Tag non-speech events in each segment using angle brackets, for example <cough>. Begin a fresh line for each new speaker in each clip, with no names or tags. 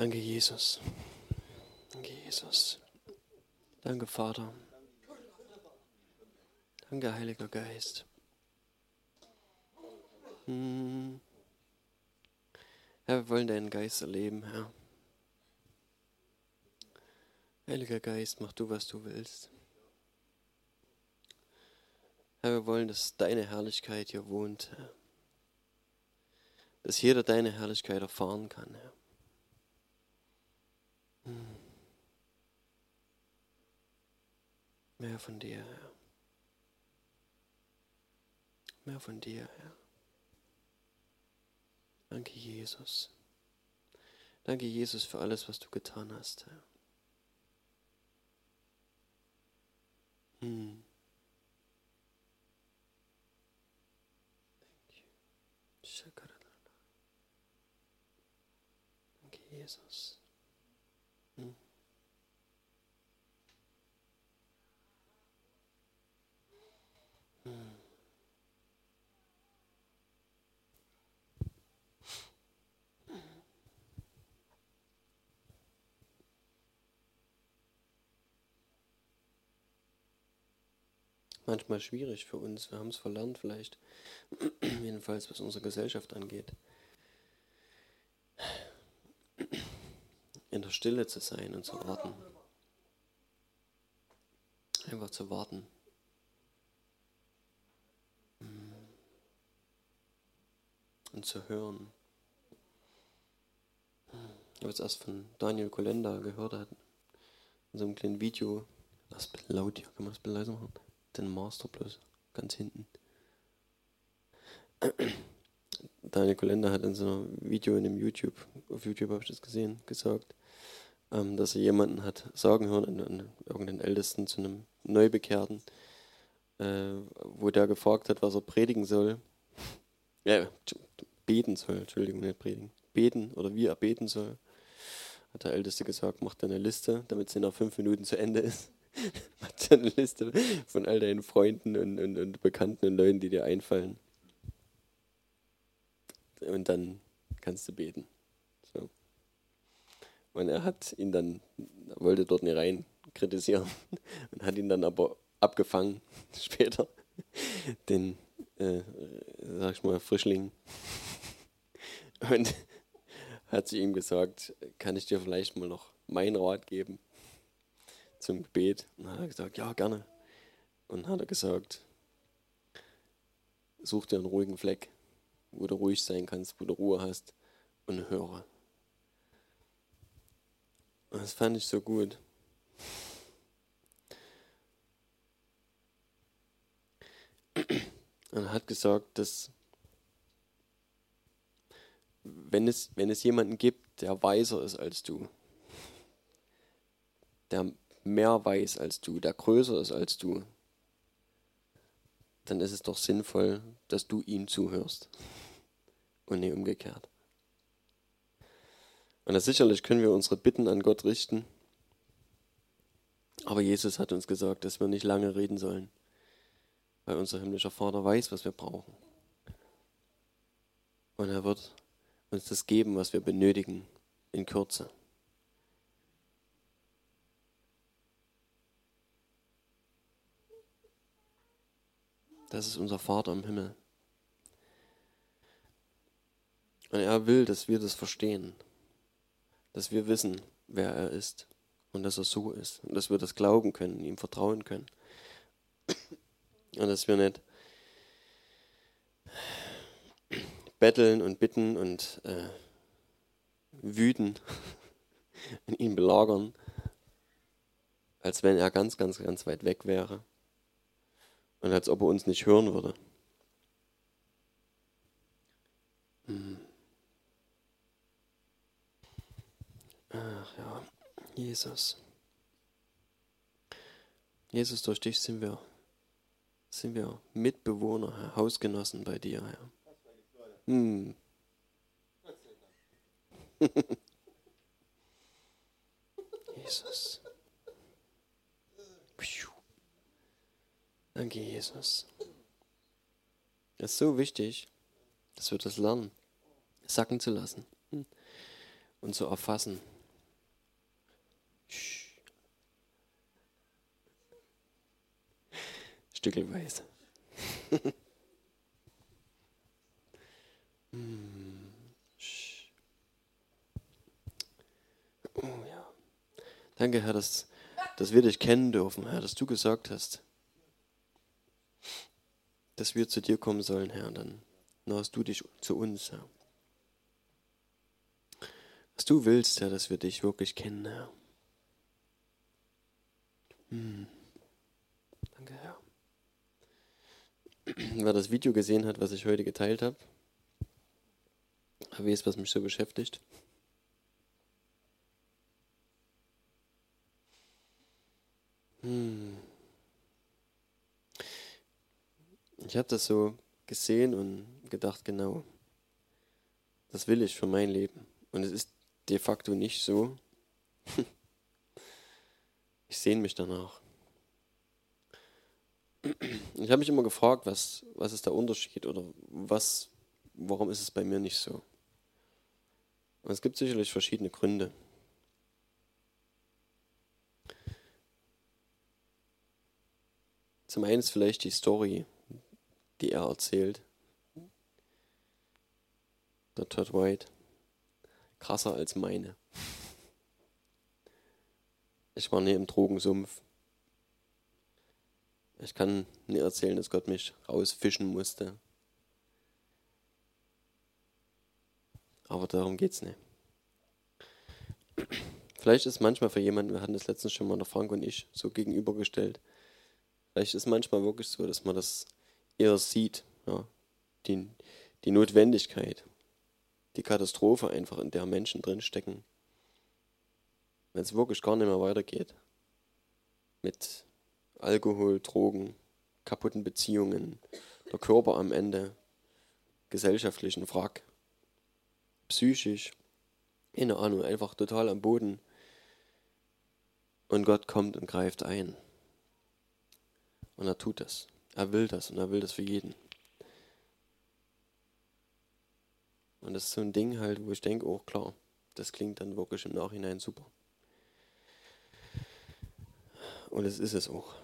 Danke, Jesus. Danke, Jesus. Danke, Vater. Danke, Heiliger Geist. Hm. Herr, wir wollen deinen Geist erleben, Herr. Heiliger Geist, mach du, was du willst. Herr, wir wollen, dass deine Herrlichkeit hier wohnt, Herr. Dass jeder deine Herrlichkeit erfahren kann, Herr. Mehr von dir, Herr. Mehr von dir, Herr. Danke, Jesus. Danke, Jesus, für alles, was du getan hast, Herr. Hm. Danke, Jesus. Manchmal schwierig für uns. Wir haben es verlernt vielleicht, <clears throat> jedenfalls was unsere Gesellschaft angeht. In der Stille zu sein und zu warten. Einfach zu warten. Und zu hören. Ich habe jetzt erst von Daniel Kolenda gehört, hat in so einem kleinen Video, das laut hier, kann man das bisschen leiser machen? Den Master bloß ganz hinten. <clears throat> Daniel Kolender hat in so einem Video in dem YouTube, auf YouTube habe ich das gesehen, gesagt, ähm, dass er jemanden hat sagen hören, an, an irgendeinen Ältesten zu einem Neubekehrten, äh, wo der gefragt hat, was er predigen soll. <laughs> Ja, beten soll, Entschuldigung, nicht predigen. Beten oder wie er beten soll. Hat der Älteste gesagt, macht eine Liste, damit sie nach fünf Minuten zu Ende ist. <laughs> Hat eine Liste von all deinen Freunden und, und, und Bekannten und Leuten, die dir einfallen. Und dann kannst du beten. So. Und er hat ihn dann, er wollte dort nicht rein kritisieren <laughs> und hat ihn dann aber abgefangen <laughs> später, den, äh, sag ich mal, Frischling. Und hat zu ihm gesagt, kann ich dir vielleicht mal noch meinen Rat geben? Zum Gebet. Und dann hat er gesagt, ja, gerne. Und dann hat er gesagt, such dir einen ruhigen Fleck, wo du ruhig sein kannst, wo du Ruhe hast und höre. Und das fand ich so gut. <clears throat> Und er hat gesagt, dass wenn es, wenn es jemanden gibt, der weiser ist als du, der mehr weiß als du, der größer ist als du, dann ist es doch sinnvoll, dass du ihm zuhörst und nicht umgekehrt. Und sicherlich können wir unsere Bitten an Gott richten, aber Jesus hat uns gesagt, dass wir nicht lange reden sollen, weil unser himmlischer Vater weiß, was wir brauchen. Und er wird uns das geben, was wir benötigen, in Kürze. Das ist unser Vater im Himmel. Und er will, dass wir das verstehen, dass wir wissen, wer er ist und dass er so ist und dass wir das glauben können, ihm vertrauen können und dass wir nicht betteln und bitten und äh, wüten <laughs> und ihn belagern, als wenn er ganz, ganz, ganz weit weg wäre und als ob er uns nicht hören würde. Ach ja, Jesus. Jesus, durch dich sind wir, sind wir Mitbewohner, Herr, Hausgenossen bei dir, Herr. Hm. <laughs> Jesus. Danke, Jesus. Es ist so wichtig, dass wir das lernen, sacken zu lassen hm, und zu erfassen. Stückelweise. <laughs> Hm, oh ja. Danke, Herr, dass, dass wir dich kennen dürfen, Herr, dass du gesagt hast, dass wir zu dir kommen sollen, Herr. Dann hast du dich zu uns, Herr. Was du willst, Herr, dass wir dich wirklich kennen, Herr. Hm. Danke, Herr. <clears throat> Wer das Video gesehen hat, was ich heute geteilt habe, weiß, was mich so beschäftigt. Ich habe das so gesehen und gedacht, genau, das will ich für mein Leben. Und es ist de facto nicht so. <laughs> Ich sehne mich danach. Ich habe mich immer gefragt, was, was ist der Unterschied oder was, warum ist es bei mir nicht so? Und es gibt sicherlich verschiedene Gründe. Zum einen ist vielleicht die Story, die er erzählt. Der Todd White. Krasser als meine. Ich war nie im Drogensumpf. Ich kann nie erzählen, dass Gott mich rausfischen musste. Aber darum geht's nicht. Vielleicht ist manchmal für jemanden, wir hatten das letztens schon mal der Frank und ich so gegenübergestellt, vielleicht ist manchmal wirklich so, dass man das eher sieht, ja, die, die Notwendigkeit, die Katastrophe einfach, in der Menschen drinstecken, wenn es wirklich gar nicht mehr weitergeht. Mit Alkohol, Drogen, kaputten Beziehungen, der Körper am Ende, gesellschaftlichen Wrack, psychisch, keine Ahnung, einfach total am Boden. Und Gott kommt und greift ein. Und er tut das. Er will das und er will das für jeden. Und das ist so ein Ding halt, wo ich denke, oh klar, das klingt dann wirklich im Nachhinein super. Und es ist es auch.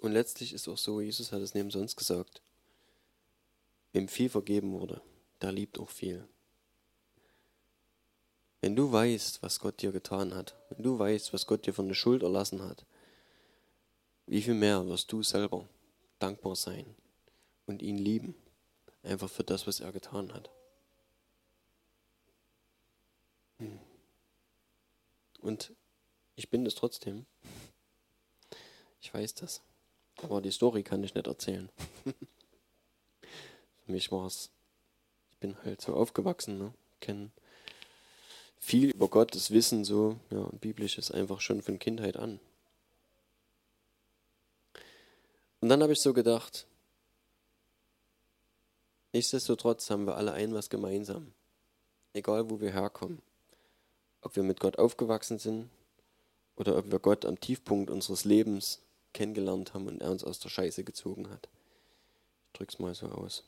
Und letztlich ist auch so, Jesus hat es neben sonst gesagt, wem viel vergeben wurde, der liebt auch viel. Wenn du weißt, was Gott dir getan hat, wenn du weißt, was Gott dir von der Schuld erlassen hat, wie viel mehr wirst du selber dankbar sein und ihn lieben, einfach für das, was er getan hat. Hm. Und ich bin es trotzdem. Ich weiß das. Aber die Story kann ich nicht erzählen. <laughs> Für mich war es, ich bin halt so aufgewachsen, ne? kenne viel über Gottes Wissen, so, ja, biblisches einfach schon von Kindheit an. Und dann habe ich so gedacht, nichtsdestotrotz haben wir alle ein was gemeinsam. Egal wo wir herkommen ob wir mit Gott aufgewachsen sind oder ob wir Gott am Tiefpunkt unseres Lebens kennengelernt haben und er uns aus der Scheiße gezogen hat. Ich drück's mal so aus.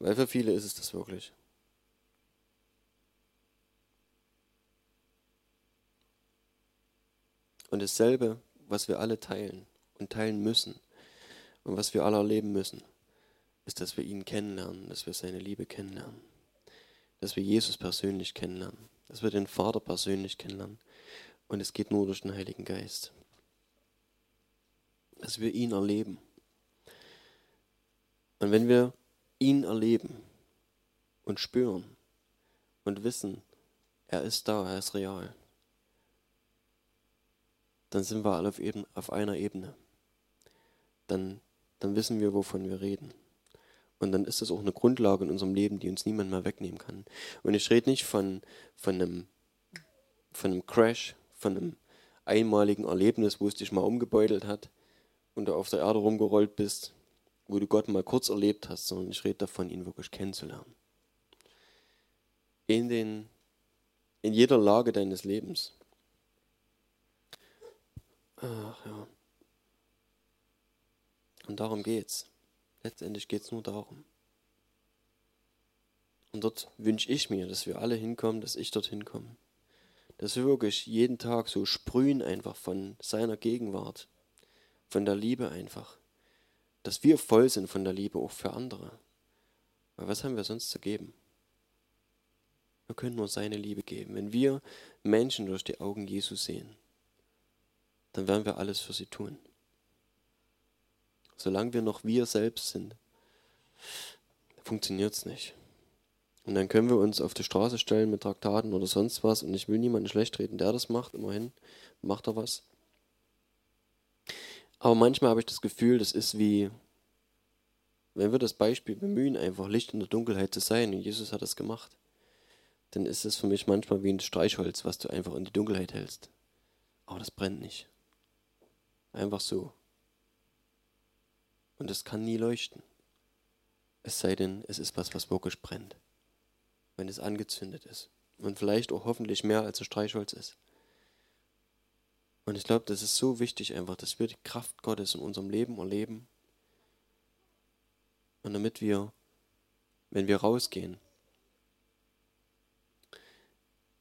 Weil für viele ist es das wirklich. Und dasselbe, was wir alle teilen und teilen müssen und was wir alle erleben müssen, ist, dass wir ihn kennenlernen, dass wir seine Liebe kennenlernen dass wir Jesus persönlich kennenlernen, dass wir den Vater persönlich kennenlernen. Und es geht nur durch den Heiligen Geist. Dass wir ihn erleben. Und wenn wir ihn erleben und spüren und wissen, er ist da, er ist real, dann sind wir alle auf, einer Ebene. Dann, dann wissen wir, wovon wir reden. Und dann ist das auch eine Grundlage in unserem Leben, die uns niemand mehr wegnehmen kann. Und ich rede nicht von, von, einem, von einem Crash, von einem einmaligen Erlebnis, wo es dich mal umgebeutelt hat und du auf der Erde rumgerollt bist, wo du Gott mal kurz erlebt hast, sondern ich rede davon, ihn wirklich kennenzulernen. In, den, in jeder Lage deines Lebens. Ach ja. Und darum geht's. Letztendlich geht es nur darum. Und dort wünsche ich mir, dass wir alle hinkommen, dass ich dort hinkomme. Dass wir wirklich jeden Tag so sprühen einfach von seiner Gegenwart, von der Liebe einfach. Dass wir voll sind von der Liebe auch für andere. Weil was haben wir sonst zu geben? Wir können nur seine Liebe geben. Wenn wir Menschen durch die Augen Jesu sehen, dann werden wir alles für sie tun. Solange wir noch wir selbst sind, funktioniert es nicht. Und dann können wir uns auf die Straße stellen mit Traktaten oder sonst was. Und ich will niemanden schlecht reden, der das macht. Immerhin macht er was. Aber manchmal habe ich das Gefühl, das ist wie, wenn wir das Beispiel bemühen, einfach Licht in der Dunkelheit zu sein. Und Jesus hat das gemacht. Dann ist es für mich manchmal wie ein Streichholz, was du einfach in die Dunkelheit hältst. Aber das brennt nicht. Einfach so. Und es kann nie leuchten. Es sei denn, es ist was, was wirklich brennt. Wenn es angezündet ist. Und vielleicht auch hoffentlich mehr als ein Streichholz ist. Und ich glaube, das ist so wichtig einfach, dass wir die Kraft Gottes in unserem Leben erleben. Und damit wir, wenn wir rausgehen,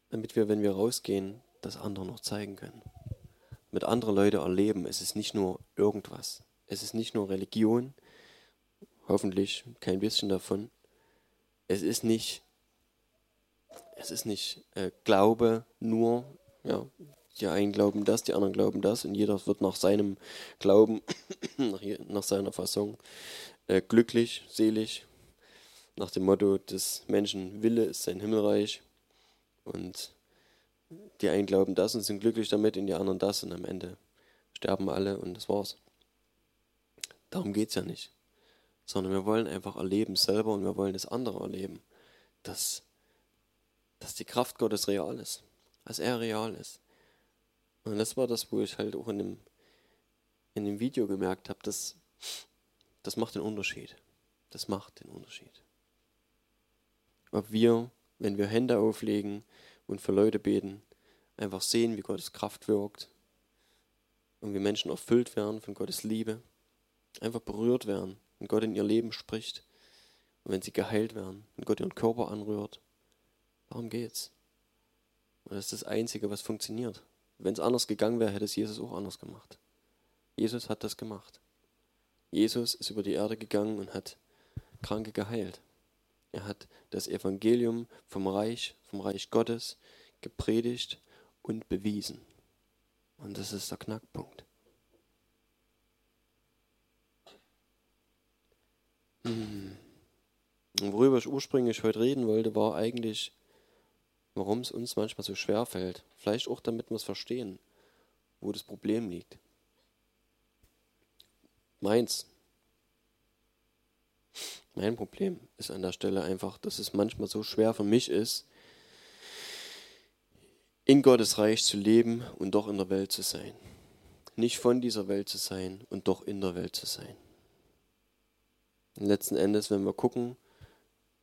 damit wir, wenn wir rausgehen, das andere noch zeigen können. Mit anderen Leuten erleben, es ist nicht nur irgendwas. Es ist nicht nur Religion, hoffentlich kein bisschen davon. Es ist nicht, es ist nicht äh, Glaube nur, ja, die einen glauben das, die anderen glauben das und jeder wird nach seinem Glauben, <coughs> nach, nach, seiner Fassung äh, glücklich, selig, nach dem Motto des Menschen Wille ist sein Himmelreich und die einen glauben das und sind glücklich damit und die anderen das und am Ende sterben alle und das war's. Darum geht es ja nicht. Sondern wir wollen einfach erleben selber und wir wollen das andere erleben. Dass, dass die Kraft Gottes real ist. Dass er real ist. Und das war das, wo ich halt auch in dem, in dem Video gemerkt habe, dass das macht den Unterschied. Das macht den Unterschied. Ob wir, wenn wir Hände auflegen und für Leute beten, einfach sehen, wie Gottes Kraft wirkt und wie Menschen erfüllt werden von Gottes Liebe einfach berührt werden, wenn Gott in ihr Leben spricht und wenn sie geheilt werden, wenn Gott ihren Körper anrührt. Darum geht's. Und das ist das Einzige, was funktioniert. Wenn es anders gegangen wäre, hätte es Jesus auch anders gemacht. Jesus hat das gemacht. Jesus ist über die Erde gegangen und hat Kranke geheilt. Er hat das Evangelium vom Reich, vom Reich Gottes gepredigt und bewiesen. Und das ist der Knackpunkt. Hm. Worüber ich ursprünglich heute reden wollte, war eigentlich, warum es uns manchmal so schwer fällt. Vielleicht auch, damit wir es verstehen, wo das Problem liegt. Meins. Mein Problem ist an der Stelle einfach, dass es manchmal so schwer für mich ist, in Gottes Reich zu leben und doch in der Welt zu sein. Nicht von dieser Welt zu sein und doch in der Welt zu sein. Und letzten Endes, wenn wir gucken,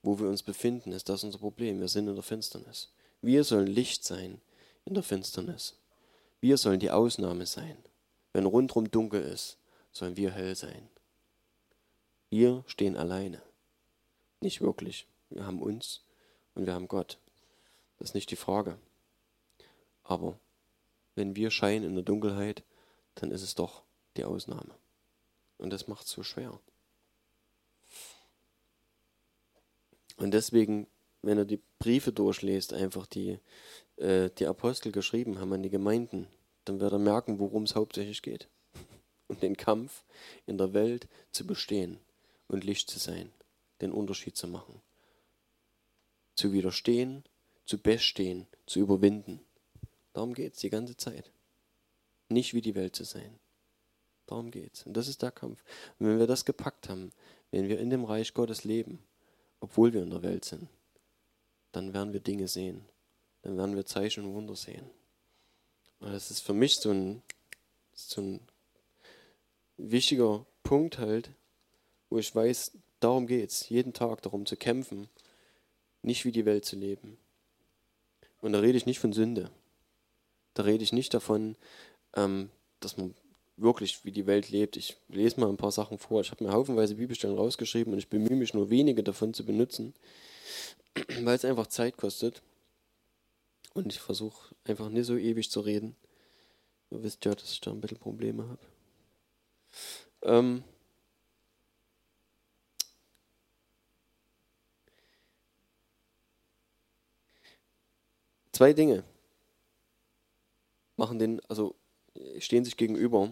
wo wir uns befinden, ist das unser Problem. Wir sind in der Finsternis. Wir sollen Licht sein in der Finsternis. Wir sollen die Ausnahme sein. Wenn rundherum dunkel ist, sollen wir hell sein. Wir stehen alleine. Nicht wirklich. Wir haben uns und wir haben Gott. Das ist nicht die Frage. Aber wenn wir scheinen in der Dunkelheit, dann ist es doch die Ausnahme. Und das macht es so schwer. Und deswegen, wenn er die Briefe durchliest, einfach die äh, die Apostel geschrieben haben an die Gemeinden, dann wird er merken, worum es hauptsächlich geht. <laughs> Um den Kampf in der Welt zu bestehen und Licht zu sein, den Unterschied zu machen. Zu widerstehen, zu bestehen, zu überwinden. Darum geht es die ganze Zeit. Nicht wie die Welt zu sein. Darum geht es. Und das ist der Kampf. Und wenn wir das gepackt haben, wenn wir in dem Reich Gottes leben, obwohl wir in der Welt sind, dann werden wir Dinge sehen. Dann werden wir Zeichen und Wunder sehen. Das ist für mich so ein, so ein wichtiger Punkt halt, wo ich weiß, darum geht es, jeden Tag darum zu kämpfen, nicht wie die Welt zu leben. Und da rede ich nicht von Sünde. Da rede ich nicht davon, ähm, dass man wirklich, wie die Welt lebt. Ich lese mal ein paar Sachen vor. Ich habe mir haufenweise Bibelstellen rausgeschrieben und ich bemühe mich nur wenige davon zu benutzen. Weil es einfach Zeit kostet. Und ich versuche einfach nicht so ewig zu reden. Ihr wisst ja, dass ich da ein bisschen Probleme habe. Ähm Zwei Dinge machen den, also stehen sich gegenüber.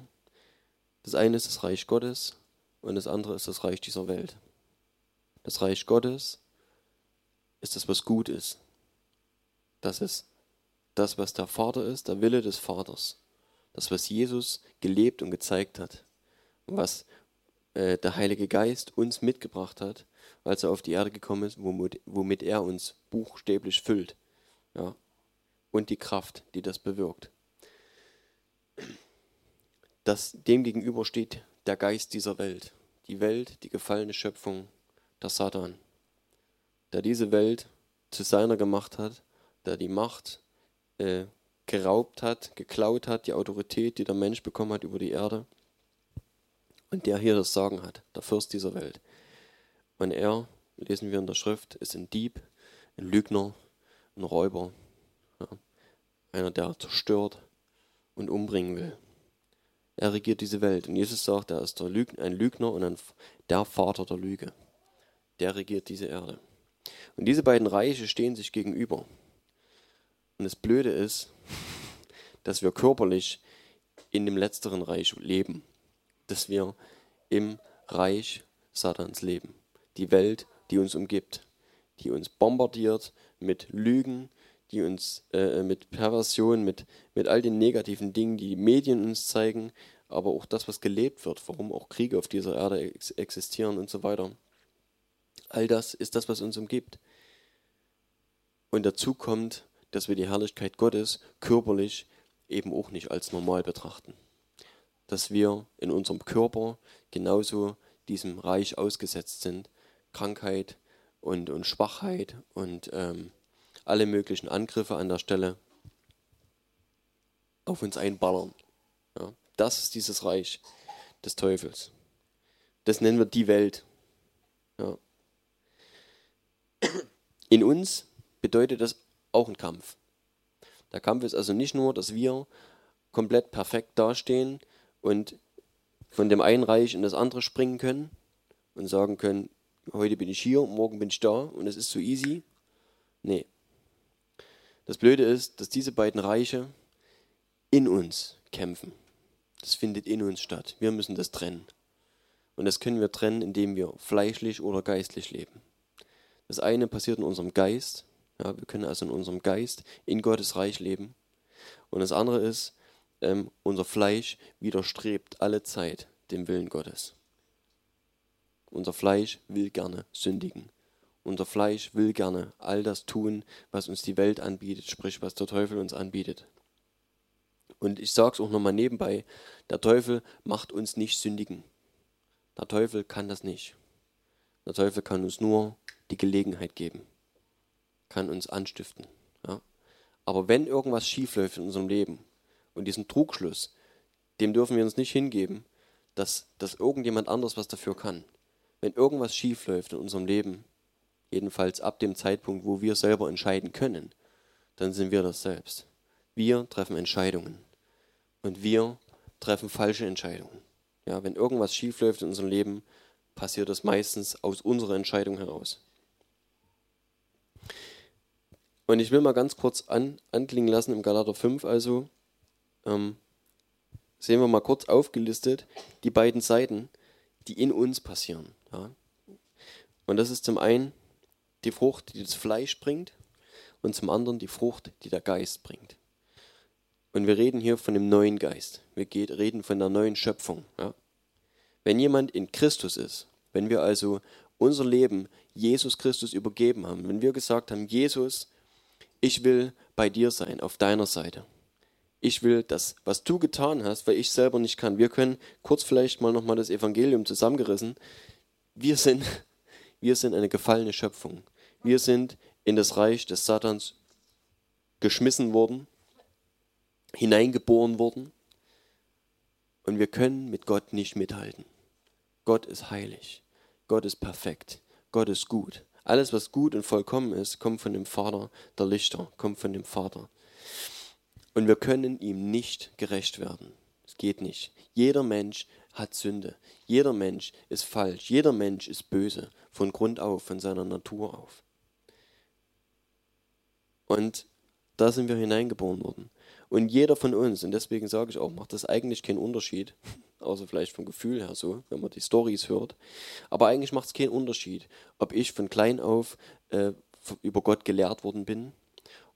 Das eine ist das Reich Gottes und das andere ist das Reich dieser Welt. Das Reich Gottes ist das, was gut ist. Das ist das, was der Vater ist, der Wille des Vaters. Das, was Jesus gelebt und gezeigt hat. Was äh, der Heilige Geist uns mitgebracht hat, als er auf die Erde gekommen ist, womit, womit er uns buchstäblich füllt. Ja. Und die Kraft, die das bewirkt. Das, dem gegenüber steht der Geist dieser Welt. Die Welt, die gefallene Schöpfung, der Satan. Der diese Welt zu seiner gemacht hat, der die Macht äh, geraubt hat, geklaut hat, die Autorität, die der Mensch bekommen hat über die Erde. Und der hier das Sagen hat, der Fürst dieser Welt. Und er, lesen wir in der Schrift, ist ein Dieb, ein Lügner, ein Räuber. Ja. Einer, der zerstört und umbringen will. Er regiert diese Welt. Und Jesus sagt, er ist Lügner, ein Lügner und ein, der Vater der Lüge. Der regiert diese Erde. Und diese beiden Reiche stehen sich gegenüber. Und das Blöde ist, dass wir körperlich in dem letzteren Reich leben. Dass wir im Reich Satans leben. Die Welt, die uns umgibt. Die uns bombardiert mit Lügen, die uns äh, mit Perversion, mit, mit all den negativen Dingen, die die Medien uns zeigen, aber auch das, was gelebt wird, warum auch Kriege auf dieser Erde ex existieren und so weiter. All das ist das, was uns umgibt. Und dazu kommt, dass wir die Herrlichkeit Gottes körperlich eben auch nicht als normal betrachten. Dass wir in unserem Körper genauso diesem Reich ausgesetzt sind. Krankheit und, und Schwachheit und ähm, alle möglichen Angriffe an der Stelle auf uns einballern. Ja, das ist dieses Reich des Teufels. Das nennen wir die Welt. Ja. In uns bedeutet das auch ein Kampf. Der Kampf ist also nicht nur, dass wir komplett perfekt dastehen und von dem einen Reich in das andere springen können und sagen können, heute bin ich hier, morgen bin ich da und es ist so easy. Nee, das Blöde ist, dass diese beiden Reiche in uns kämpfen. Das findet in uns statt. Wir müssen das trennen. Und das können wir trennen, indem wir fleischlich oder geistlich leben. Das eine passiert in unserem Geist. Ja, wir können also in unserem Geist in Gottes Reich leben. Und das andere ist, ähm, unser Fleisch widerstrebt alle Zeit dem Willen Gottes. Unser Fleisch will gerne sündigen. Unser Fleisch will gerne all das tun, was uns die Welt anbietet, sprich was der Teufel uns anbietet. Und ich sage es auch nochmal nebenbei, der Teufel macht uns nicht sündigen. Der Teufel kann das nicht. Der Teufel kann uns nur die Gelegenheit geben, kann uns anstiften. Ja? Aber wenn irgendwas schiefläuft in unserem Leben und diesen Trugschluss, dem dürfen wir uns nicht hingeben, dass, dass irgendjemand anders was dafür kann. Wenn irgendwas schiefläuft in unserem Leben, jedenfalls ab dem Zeitpunkt, wo wir selber entscheiden können, dann sind wir das selbst. Wir treffen Entscheidungen und wir treffen falsche Entscheidungen. Ja, wenn irgendwas schiefläuft in unserem Leben, passiert das meistens aus unserer Entscheidung heraus. Und ich will mal ganz kurz an, anklingen lassen im Galater 5, also ähm, sehen wir mal kurz aufgelistet die beiden Seiten, die in uns passieren. Ja. Und das ist zum einen die Frucht, die das Fleisch bringt, und zum anderen die Frucht, die der Geist bringt. Und wir reden hier von dem neuen Geist. Wir geht, reden von der neuen Schöpfung. Ja? Wenn jemand in Christus ist, wenn wir also unser Leben Jesus Christus übergeben haben, wenn wir gesagt haben, Jesus, ich will bei dir sein, auf deiner Seite. Ich will das, was du getan hast, weil ich selber nicht kann. Wir können kurz vielleicht mal nochmal das Evangelium zusammengerissen. Wir sind, <laughs> wir sind eine gefallene Schöpfung. Wir sind in das Reich des Satans geschmissen worden, hineingeboren worden und wir können mit Gott nicht mithalten. Gott ist heilig, Gott ist perfekt, Gott ist gut. Alles, was gut und vollkommen ist, kommt von dem Vater der Lichter, kommt von dem Vater. Und wir können ihm nicht gerecht werden. Es geht nicht. Jeder Mensch hat Sünde. Jeder Mensch ist falsch. Jeder Mensch ist böse. Von Grund auf, von seiner Natur auf. Und da sind wir hineingeboren worden. Und jeder von uns, und deswegen sage ich auch, macht das eigentlich keinen Unterschied, <laughs> außer vielleicht vom Gefühl her so, wenn man die Stories hört. Aber eigentlich macht es keinen Unterschied, ob ich von klein auf äh, über Gott gelehrt worden bin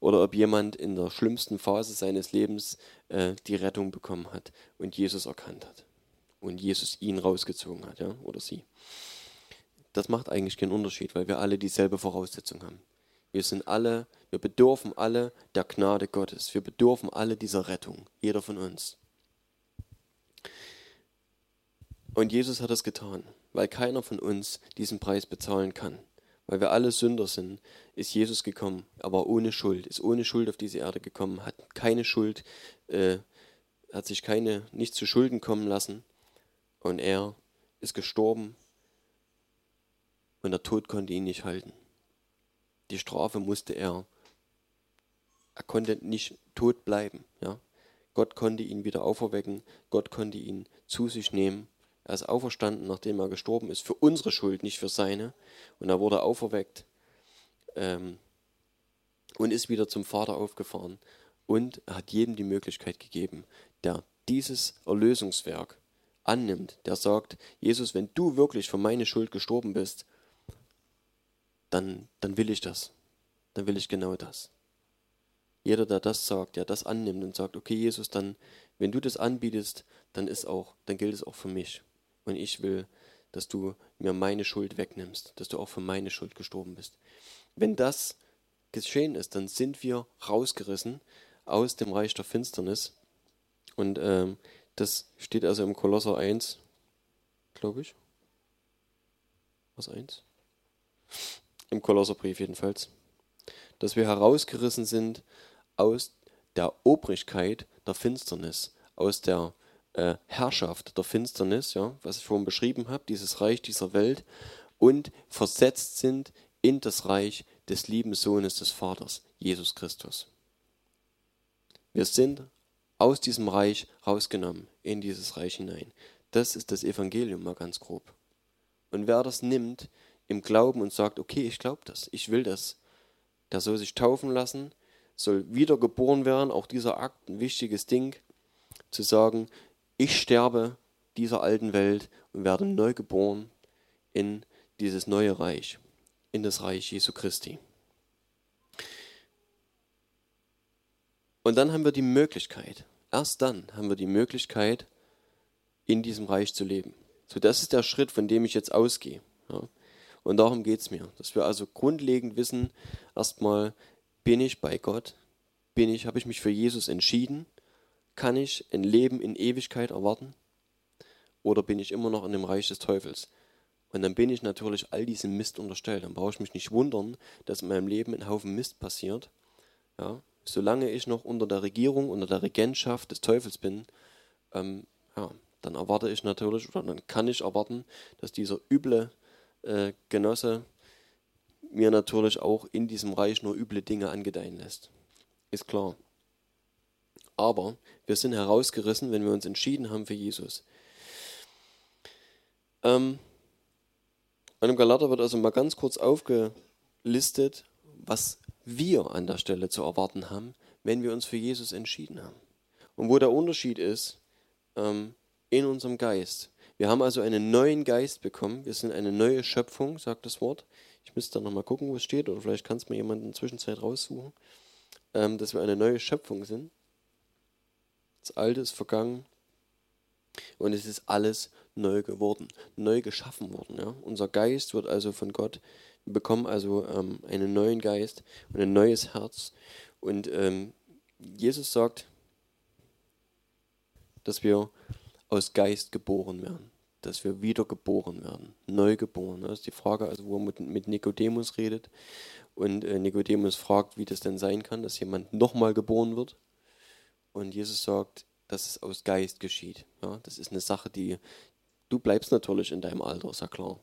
oder ob jemand in der schlimmsten Phase seines Lebens äh, die Rettung bekommen hat und Jesus erkannt hat und Jesus ihn rausgezogen hat, ja, oder sie. Das macht eigentlich keinen Unterschied, weil wir alle dieselbe Voraussetzung haben. Wir sind alle, wir bedürfen alle der Gnade Gottes. Wir bedürfen alle dieser Rettung. Jeder von uns. Und Jesus hat es getan, weil keiner von uns diesen Preis bezahlen kann. Weil wir alle Sünder sind, ist Jesus gekommen, aber ohne Schuld, ist ohne Schuld auf diese Erde gekommen, hat keine Schuld, äh, hat sich keine, nicht zu Schulden kommen lassen. Und er ist gestorben und der Tod konnte ihn nicht halten die Strafe musste er. Er konnte nicht tot bleiben. Ja? Gott konnte ihn wieder auferwecken. Gott konnte ihn zu sich nehmen. Er ist auferstanden, nachdem er gestorben ist, für unsere Schuld, nicht für seine. Und er wurde auferweckt ähm, und ist wieder zum Vater aufgefahren. Und er hat jedem die Möglichkeit gegeben, der dieses Erlösungswerk annimmt, der sagt, Jesus, wenn du wirklich für meine Schuld gestorben bist, dann, dann will ich das. Dann will ich genau das. Jeder, der das sagt, der das annimmt und sagt, okay, Jesus, dann, wenn du das anbietest, dann ist auch, dann gilt es auch für mich. Und ich will, dass du mir meine Schuld wegnimmst, dass du auch für meine Schuld gestorben bist. Wenn das geschehen ist, dann sind wir rausgerissen aus dem Reich der Finsternis. Und ähm, das steht also im Kolosser 1, glaube ich. Was 1? Im Kolosserbrief jedenfalls, dass wir herausgerissen sind aus der Obrigkeit der Finsternis, aus der äh, Herrschaft der Finsternis, ja, was ich vorhin beschrieben habe, dieses Reich dieser Welt, und versetzt sind in das Reich des lieben Sohnes des Vaters, Jesus Christus. Wir sind aus diesem Reich rausgenommen, in dieses Reich hinein. Das ist das Evangelium mal ganz grob. Und wer das nimmt, im Glauben und sagt, okay, ich glaube das, ich will das. Der soll sich taufen lassen, soll wiedergeboren werden, auch dieser Akt, ein wichtiges Ding, zu sagen, ich sterbe dieser alten Welt und werde neu geboren in dieses neue Reich, in das Reich Jesu Christi. Und dann haben wir die Möglichkeit, erst dann haben wir die Möglichkeit, in diesem Reich zu leben. So, das ist der Schritt, von dem ich jetzt ausgehe. Ja. Und darum geht es mir, dass wir also grundlegend wissen, erstmal, bin ich bei Gott? Bin ich, habe ich mich für Jesus entschieden? Kann ich ein Leben in Ewigkeit erwarten? Oder bin ich immer noch in dem Reich des Teufels? Und dann bin ich natürlich all diesem Mist unterstellt. Dann brauche ich mich nicht wundern, dass in meinem Leben ein Haufen Mist passiert. Ja, solange ich noch unter der Regierung, unter der Regentschaft des Teufels bin, ähm, ja, dann erwarte ich natürlich, oder dann kann ich erwarten, dass dieser üble äh, Genosse mir natürlich auch in diesem Reich nur üble Dinge angedeihen lässt. Ist klar. Aber wir sind herausgerissen, wenn wir uns entschieden haben für Jesus. Ähm, im Galater wird also mal ganz kurz aufgelistet, was wir an der Stelle zu erwarten haben, wenn wir uns für Jesus entschieden haben. Und wo der Unterschied ist ähm, in unserem Geist. Wir haben also einen neuen Geist bekommen. Wir sind eine neue Schöpfung, sagt das Wort. Ich müsste dann nochmal gucken, wo es steht, oder vielleicht kann es mir jemand in der Zwischenzeit raussuchen, ähm, dass wir eine neue Schöpfung sind. Das Alte ist vergangen und es ist alles neu geworden, neu geschaffen worden. Ja? Unser Geist wird also von Gott, wir bekommen also ähm, einen neuen Geist und ein neues Herz. Und ähm, Jesus sagt, dass wir aus Geist geboren werden, dass wir wiedergeboren werden, neu geboren. Das ist die Frage, also wo er mit, mit Nikodemus redet und äh, Nikodemus fragt, wie das denn sein kann, dass jemand nochmal geboren wird. Und Jesus sagt, dass es aus Geist geschieht. Ja, das ist eine Sache, die du bleibst natürlich in deinem Alter, ist ja klar.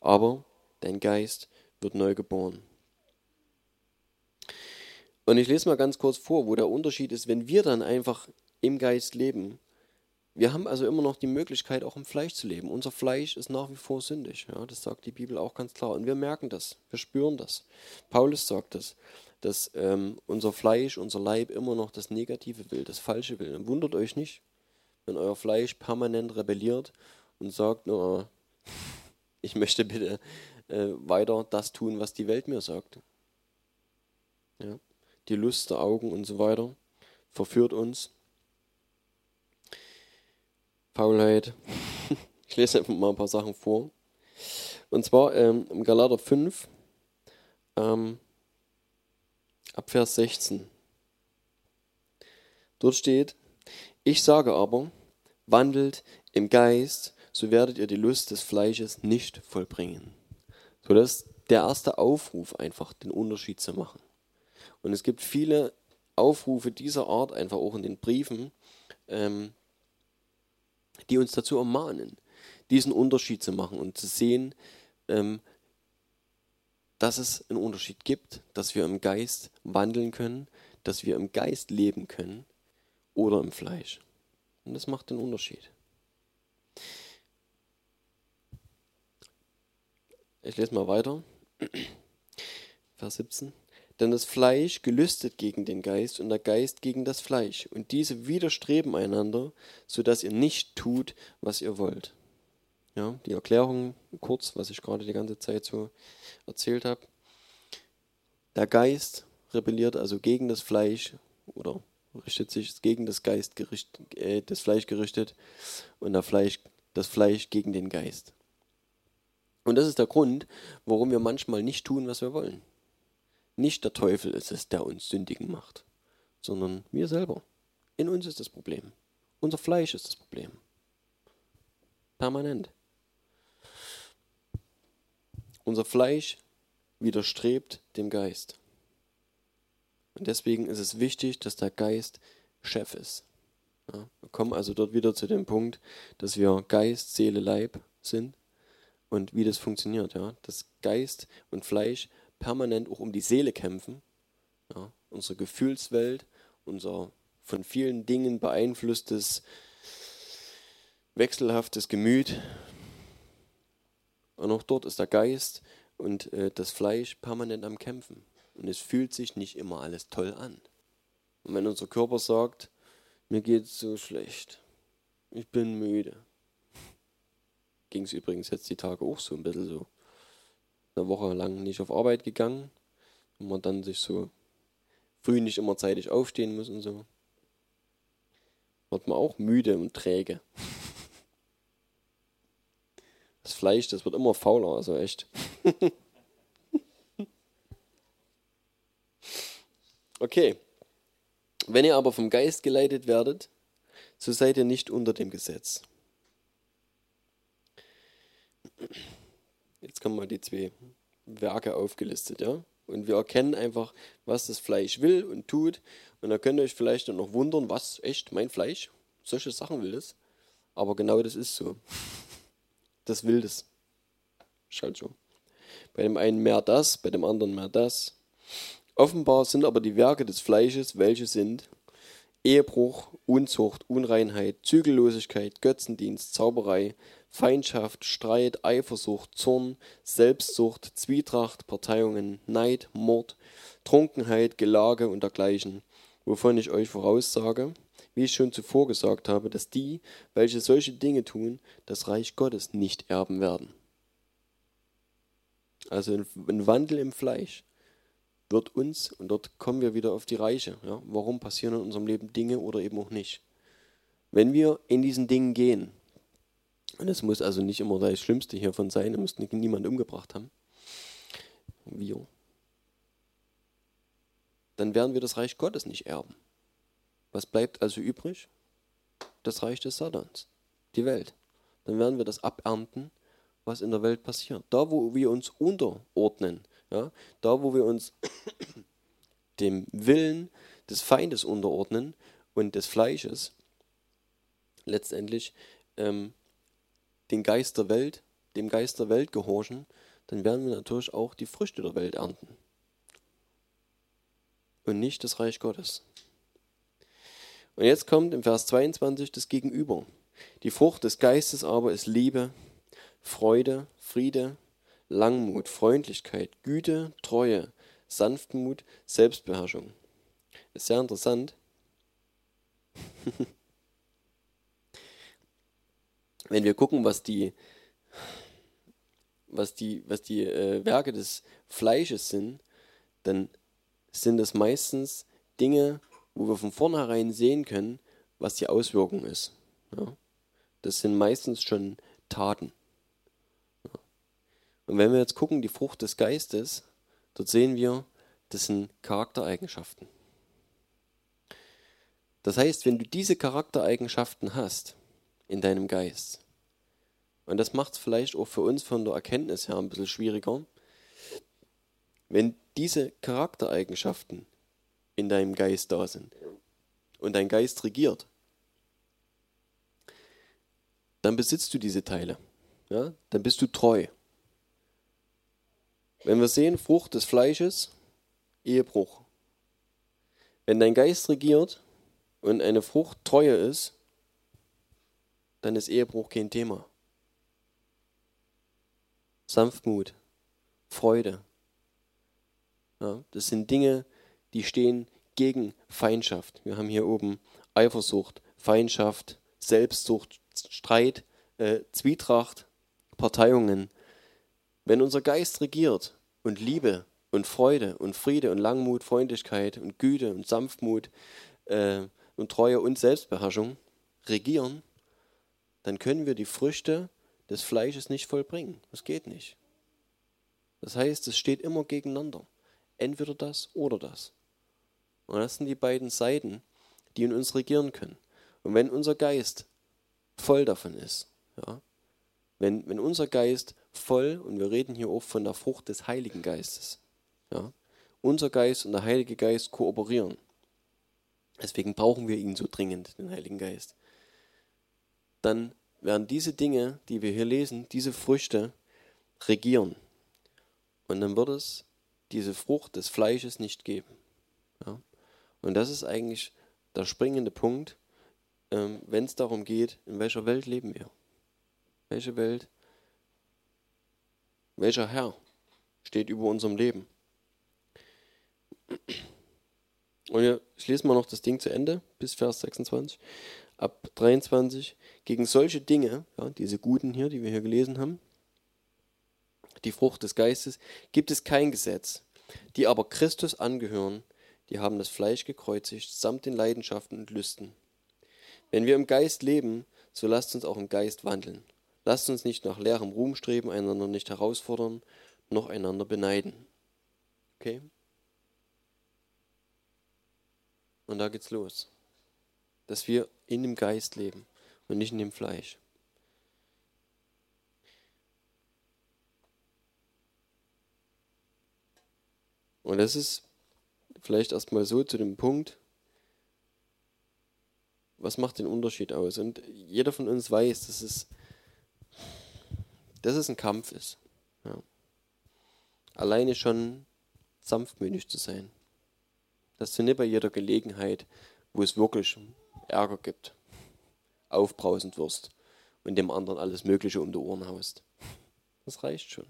Aber dein Geist wird neu geboren. Und ich lese mal ganz kurz vor, wo der Unterschied ist, wenn wir dann einfach im Geist leben. Wir haben also immer noch die Möglichkeit, auch im Fleisch zu leben. Unser Fleisch ist nach wie vor sündig. Ja, das sagt die Bibel auch ganz klar. Und wir merken das, wir spüren das. Paulus sagt das, dass ähm, unser Fleisch, unser Leib immer noch das Negative will, das Falsche will. Und wundert euch nicht, wenn euer Fleisch permanent rebelliert und sagt, nur, <laughs> ich möchte bitte äh, weiter das tun, was die Welt mir sagt. Ja? Die Lust der Augen und so weiter verführt uns. Faulheit. <laughs> Ich lese einfach mal ein paar Sachen vor. Und zwar ähm, im Galater 5, ähm, ab Vers 16. Dort steht, ich sage aber, wandelt im Geist, so werdet ihr die Lust des Fleisches nicht vollbringen. So, das ist der erste Aufruf, einfach den Unterschied zu machen. Und es gibt viele Aufrufe dieser Art, einfach auch in den Briefen, ähm, die uns dazu ermahnen, diesen Unterschied zu machen und zu sehen, ähm, dass es einen Unterschied gibt, dass wir im Geist wandeln können, dass wir im Geist leben können oder im Fleisch. Und das macht den Unterschied. Ich lese mal weiter. <clears throat> Vers 17. Denn das Fleisch gelüstet gegen den Geist und der Geist gegen das Fleisch. Und diese widerstreben einander, sodass ihr nicht tut, was ihr wollt. Ja, die Erklärung kurz, was ich gerade die ganze Zeit so erzählt habe. Der Geist rebelliert also gegen das Fleisch oder richtet sich gegen das Geist gerichtet, äh, das Fleisch gerichtet und der Fleisch, das Fleisch gegen den Geist. Und das ist der Grund, warum wir manchmal nicht tun, was wir wollen. Nicht der Teufel ist es, der uns sündigen macht, sondern wir selber. In uns ist das Problem. Unser Fleisch ist das Problem. Permanent. Unser Fleisch widerstrebt dem Geist. Und deswegen ist es wichtig, dass der Geist Chef ist. Ja, wir kommen also dort wieder zu dem Punkt, dass wir Geist, Seele, Leib sind und wie das funktioniert, ja, dass Geist und Fleisch permanent auch um die Seele kämpfen, ja, unsere Gefühlswelt, unser von vielen Dingen beeinflusstes, wechselhaftes Gemüt. Und auch dort ist der Geist und äh, das Fleisch permanent am Kämpfen. Und es fühlt sich nicht immer alles toll an. Und wenn unser Körper sagt, mir geht es so schlecht, ich bin müde, ging es übrigens jetzt die Tage auch so ein bisschen so. Eine Woche lang nicht auf Arbeit gegangen und man dann sich so früh nicht immer zeitig aufstehen muss und so. Wird man auch müde und träge. <laughs> Das Fleisch, das wird immer fauler, also echt. <laughs> okay. Wenn ihr aber vom Geist geleitet werdet, so seid ihr nicht unter dem Gesetz. Jetzt kommen mal die zwei Werke aufgelistet, ja. Und wir erkennen einfach, was das Fleisch will und tut. Und da könnt ihr euch vielleicht dann noch wundern, was, echt, mein Fleisch? Solche Sachen will das. Aber genau das ist so. Das will das. Halt so. Bei dem einen mehr das, bei dem anderen mehr das. Offenbar sind aber die Werke des Fleisches, welche sind Ehebruch, Unzucht, Unreinheit, Zügellosigkeit, Götzendienst, Zauberei, Feindschaft, Streit, Eifersucht, Zorn, Selbstsucht, Zwietracht, Parteiungen, Neid, Mord, Trunkenheit, Gelage und dergleichen, wovon ich euch voraussage, wie ich schon zuvor gesagt habe, dass die, welche solche Dinge tun, das Reich Gottes nicht erben werden. Also ein Wandel im Fleisch wird uns, und dort kommen wir wieder auf die Reiche, ja, warum passieren in unserem Leben Dinge oder eben auch nicht. Wenn wir in diesen Dingen gehen, und es muss also nicht immer das Schlimmste hiervon sein, er müsste niemand umgebracht haben. Wir. Dann werden wir das Reich Gottes nicht erben. Was bleibt also übrig? Das Reich des Satans, die Welt. Dann werden wir das abernten, was in der Welt passiert. Da, wo wir uns unterordnen, ja, da, wo wir uns <coughs> dem Willen des Feindes unterordnen und des Fleisches, letztendlich ähm, den Geist der Welt, dem Geist der Welt gehorchen, dann werden wir natürlich auch die Früchte der Welt ernten. Und nicht das Reich Gottes. Und jetzt kommt im Vers 22 das Gegenüber. Die Frucht des Geistes aber ist Liebe, Freude, Friede, Langmut, Freundlichkeit, Güte, Treue, Sanftmut, Selbstbeherrschung. Ist sehr interessant. <laughs> Wenn wir gucken, was die, was die, was die äh, Werke des Fleisches sind, dann sind es meistens Dinge, wo wir von vornherein sehen können, was die Auswirkung ist. Ja? Das sind meistens schon Taten. Ja? Und wenn wir jetzt gucken, die Frucht des Geistes, dort sehen wir, das sind Charaktereigenschaften. Das heißt, wenn du diese Charaktereigenschaften hast in deinem Geist, und das macht es vielleicht auch für uns von der Erkenntnis her ein bisschen schwieriger, wenn diese Charaktereigenschaften in deinem Geist da sind und dein Geist regiert, dann besitzt du diese Teile. Ja? Dann bist du treu. Wenn wir sehen, Frucht des Fleisches, Ehebruch. Wenn dein Geist regiert und eine Frucht Treue ist, dann ist Ehebruch kein Thema. Sanftmut, Freude. Ja, das sind Dinge, die stehen gegen Feindschaft. Wir haben hier oben Eifersucht, Feindschaft, Selbstsucht, Streit, äh, Zwietracht, Parteiungen. Wenn unser Geist regiert und Liebe und Freude und Friede und Langmut, Freundlichkeit und Güte und Sanftmut äh, und Treue und Selbstbeherrschung regieren, dann können wir die Früchte des Fleisches nicht vollbringen. Das geht nicht. Das heißt, es steht immer gegeneinander. Entweder das oder das. Und das sind die beiden Seiten, die in uns regieren können. Und wenn unser Geist voll davon ist, ja, wenn, wenn unser Geist voll, und wir reden hier oft von der Frucht des Heiligen Geistes, ja, unser Geist und der Heilige Geist kooperieren. Deswegen brauchen wir ihn so dringend, den Heiligen Geist. Dann werden diese Dinge, die wir hier lesen, diese Früchte regieren. Und dann wird es diese Frucht des Fleisches nicht geben. Ja? Und das ist eigentlich der springende Punkt, ähm, wenn es darum geht, in welcher Welt leben wir. Welche Welt, welcher Herr steht über unserem Leben. Und hier schließen wir noch das Ding zu Ende, bis Vers 26. Ab 23. Gegen solche Dinge, ja, diese guten hier, die wir hier gelesen haben, die Frucht des Geistes, gibt es kein Gesetz. Die aber Christus angehören, die haben das Fleisch gekreuzigt, samt den Leidenschaften und Lüsten. Wenn wir im Geist leben, so lasst uns auch im Geist wandeln. Lasst uns nicht nach leerem Ruhm streben, einander nicht herausfordern, noch einander beneiden. Okay? Und da geht's los. Dass wir in dem Geist leben und nicht in dem Fleisch. Und das ist vielleicht erstmal so zu dem Punkt, was macht den Unterschied aus? Und jeder von uns weiß, dass es, dass es ein Kampf ist. Ja. Alleine schon sanftmütig zu sein. Dass du nicht bei jeder Gelegenheit, wo es wirklich Ärger gibt, aufbrausend wirst und dem anderen alles Mögliche um die Ohren haust. Das reicht schon.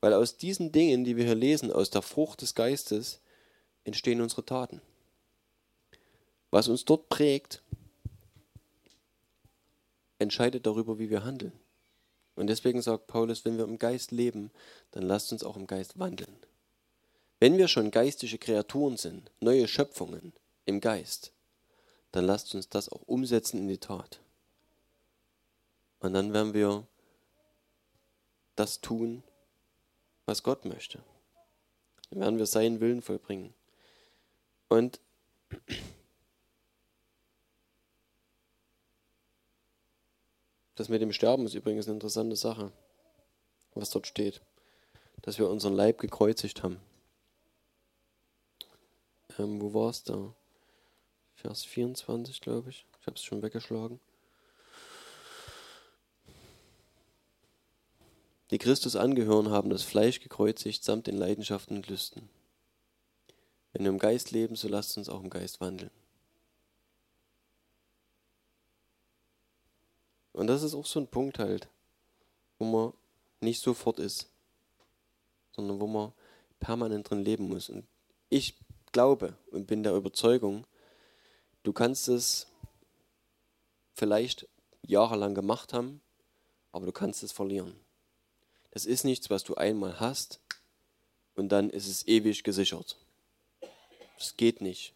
Weil aus diesen Dingen, die wir hier lesen, aus der Frucht des Geistes, entstehen unsere Taten. Was uns dort prägt, entscheidet darüber, wie wir handeln. Und deswegen sagt Paulus, wenn wir im Geist leben, dann lasst uns auch im Geist wandeln. Wenn wir schon geistige Kreaturen sind, neue Schöpfungen im Geist, dann lasst uns das auch umsetzen in die Tat. Und dann werden wir das tun, was Gott möchte. Dann werden wir seinen Willen vollbringen. Und das mit dem Sterben ist übrigens eine interessante Sache, was dort steht. Dass wir unseren Leib gekreuzigt haben. Ähm, wo war es da? Vers 24, glaube ich. Ich habe es schon weggeschlagen. die Christus angehören, haben das Fleisch gekreuzigt samt den Leidenschaften und Lüsten. Wenn wir im Geist leben, so lasst uns auch im Geist wandeln. Und das ist auch so ein Punkt halt, wo man nicht sofort ist, sondern wo man permanent drin leben muss. Und ich glaube und bin der Überzeugung, du kannst es vielleicht jahrelang gemacht haben, aber du kannst es verlieren. Das ist nichts, was du einmal hast und dann ist es ewig gesichert. Das geht nicht.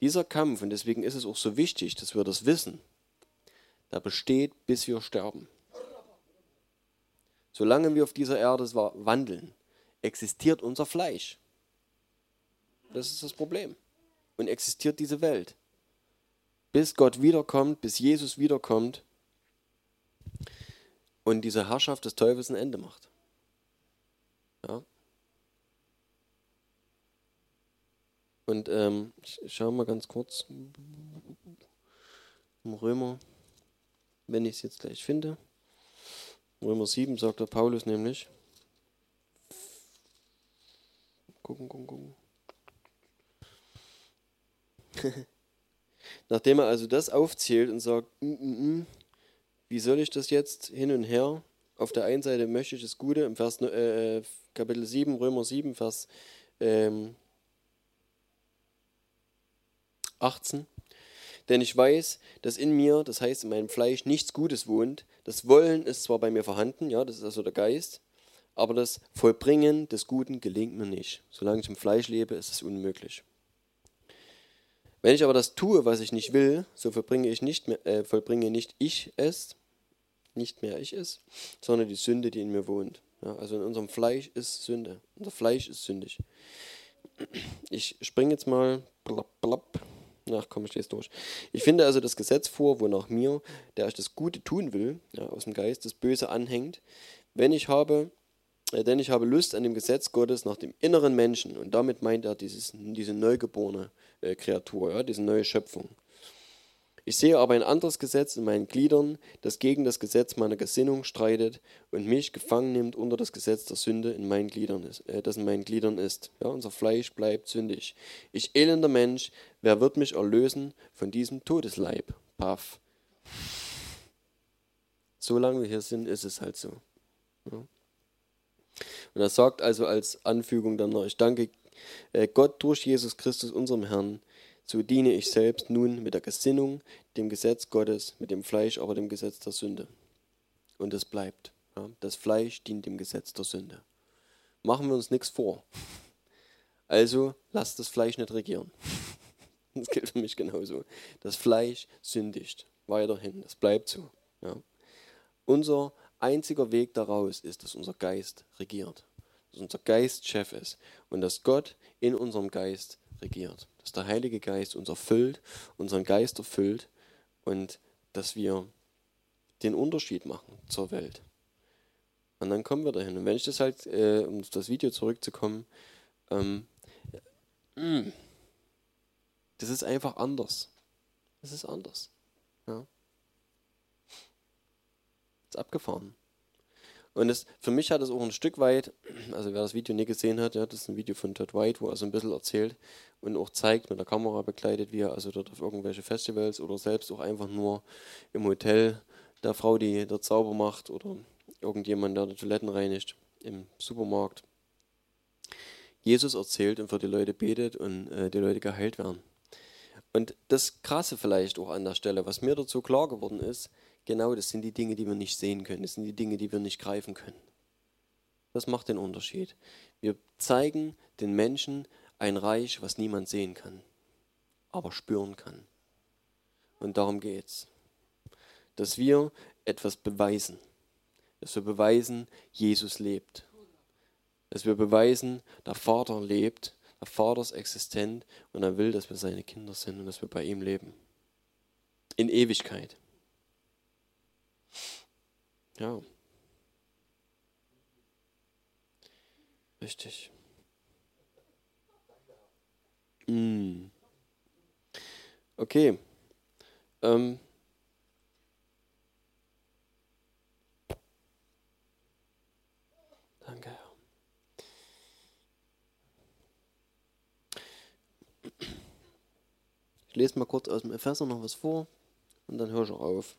Dieser Kampf, und deswegen ist es auch so wichtig, dass wir das wissen, der besteht, bis wir sterben. Solange wir auf dieser Erde wandeln, existiert unser Fleisch. Das ist das Problem. Und existiert diese Welt. Bis Gott wiederkommt, bis Jesus wiederkommt und diese Herrschaft des Teufels ein Ende macht. Ja. Und ähm, ich schaue mal ganz kurz im Römer, wenn ich es jetzt gleich finde. Römer 7 sagt der Paulus nämlich. Gucken, gucken, gucken. <laughs> Nachdem er also das aufzählt und sagt, mm, mm, mm, wie soll ich das jetzt hin und her? Auf der einen Seite möchte ich das Gute, im Vers, äh, äh Kapitel 7, Römer 7, Vers ähm, 18. Denn ich weiß, dass in mir, das heißt in meinem Fleisch, nichts Gutes wohnt. Das Wollen ist zwar bei mir vorhanden, ja, das ist also der Geist, aber das Vollbringen des Guten gelingt mir nicht. Solange ich im Fleisch lebe, ist es unmöglich. Wenn ich aber das tue, was ich nicht will, so vollbringe ich nicht mehr, äh, vollbringe nicht ich es, nicht mehr ich es, sondern die Sünde, die in mir wohnt. Ja, also in unserem Fleisch ist Sünde. Unser Fleisch ist sündig. Ich springe jetzt mal. Blapp, blapp. Ach komm, ich lese durch. Ich finde also das Gesetz vor, wonach mir, der ich das Gute tun will, ja, aus dem Geist, das Böse anhängt, wenn ich habe äh, denn ich habe Lust an dem Gesetz Gottes nach dem inneren Menschen. Und damit meint er dieses, diese neugeborene Kreatur, ja, diese neue Schöpfung. Ich sehe aber ein anderes Gesetz in meinen Gliedern, das gegen das Gesetz meiner Gesinnung streitet und mich gefangen nimmt unter das Gesetz der Sünde, in meinen Gliedern ist, äh, das in meinen Gliedern ist. Ja, unser Fleisch bleibt sündig. Ich elender Mensch, wer wird mich erlösen von diesem Todesleib? Paff. Solange wir hier sind, ist es halt so. Ja. Und er sagt also als Anfügung dann noch, ich danke äh, Gott durch Jesus Christus, unserem Herrn, so diene ich selbst nun mit der Gesinnung, dem Gesetz Gottes, mit dem Fleisch, aber dem Gesetz der Sünde. Und es bleibt. Ja, das Fleisch dient dem Gesetz der Sünde. Machen wir uns nichts vor. Also lasst das Fleisch nicht regieren. <laughs> Das gilt für mich genauso. Das Fleisch sündigt weiterhin. Das bleibt so. Ja. Unser einziger Weg daraus ist, dass unser Geist regiert. Dass unser Geist Chef ist und dass Gott in unserem Geist regiert. Dass der Heilige Geist uns erfüllt, unseren Geist erfüllt und dass wir den Unterschied machen zur Welt. Und dann kommen wir dahin. Und wenn ich das halt, äh, um das Video zurückzukommen, ähm, mm, das ist einfach anders. Das ist anders. Ja ist abgefahren. Und es, für mich hat es auch ein Stück weit, <clears throat> also wer das Video nie gesehen hat, ja, das ist ein Video von Todd White, wo er so ein bisschen erzählt und auch zeigt, mit der Kamera begleitet, wie er also dort auf irgendwelche Festivals oder selbst auch einfach nur im Hotel der Frau, die dort sauber macht oder irgendjemand, der die Toiletten reinigt im Supermarkt. Jesus erzählt und für die Leute betet und äh, die Leute geheilt werden. Und das Krasse vielleicht auch an der Stelle, was mir dazu klar geworden ist, Genau, das sind die Dinge, die wir nicht sehen können. Das sind die Dinge, die wir nicht greifen können. Das macht den Unterschied. Wir zeigen den Menschen ein Reich, was niemand sehen kann, aber spüren kann. Und darum geht's. Dass wir etwas beweisen. Dass wir beweisen, Jesus lebt. Dass wir beweisen, der Vater lebt, der Vater ist existent und er will, dass wir seine Kinder sind und dass wir bei ihm leben. In Ewigkeit. Ja. Richtig. Mm. Okay. Ähm. Danke. Ich lese mal kurz aus dem Epheser noch was vor und dann höre ich auf.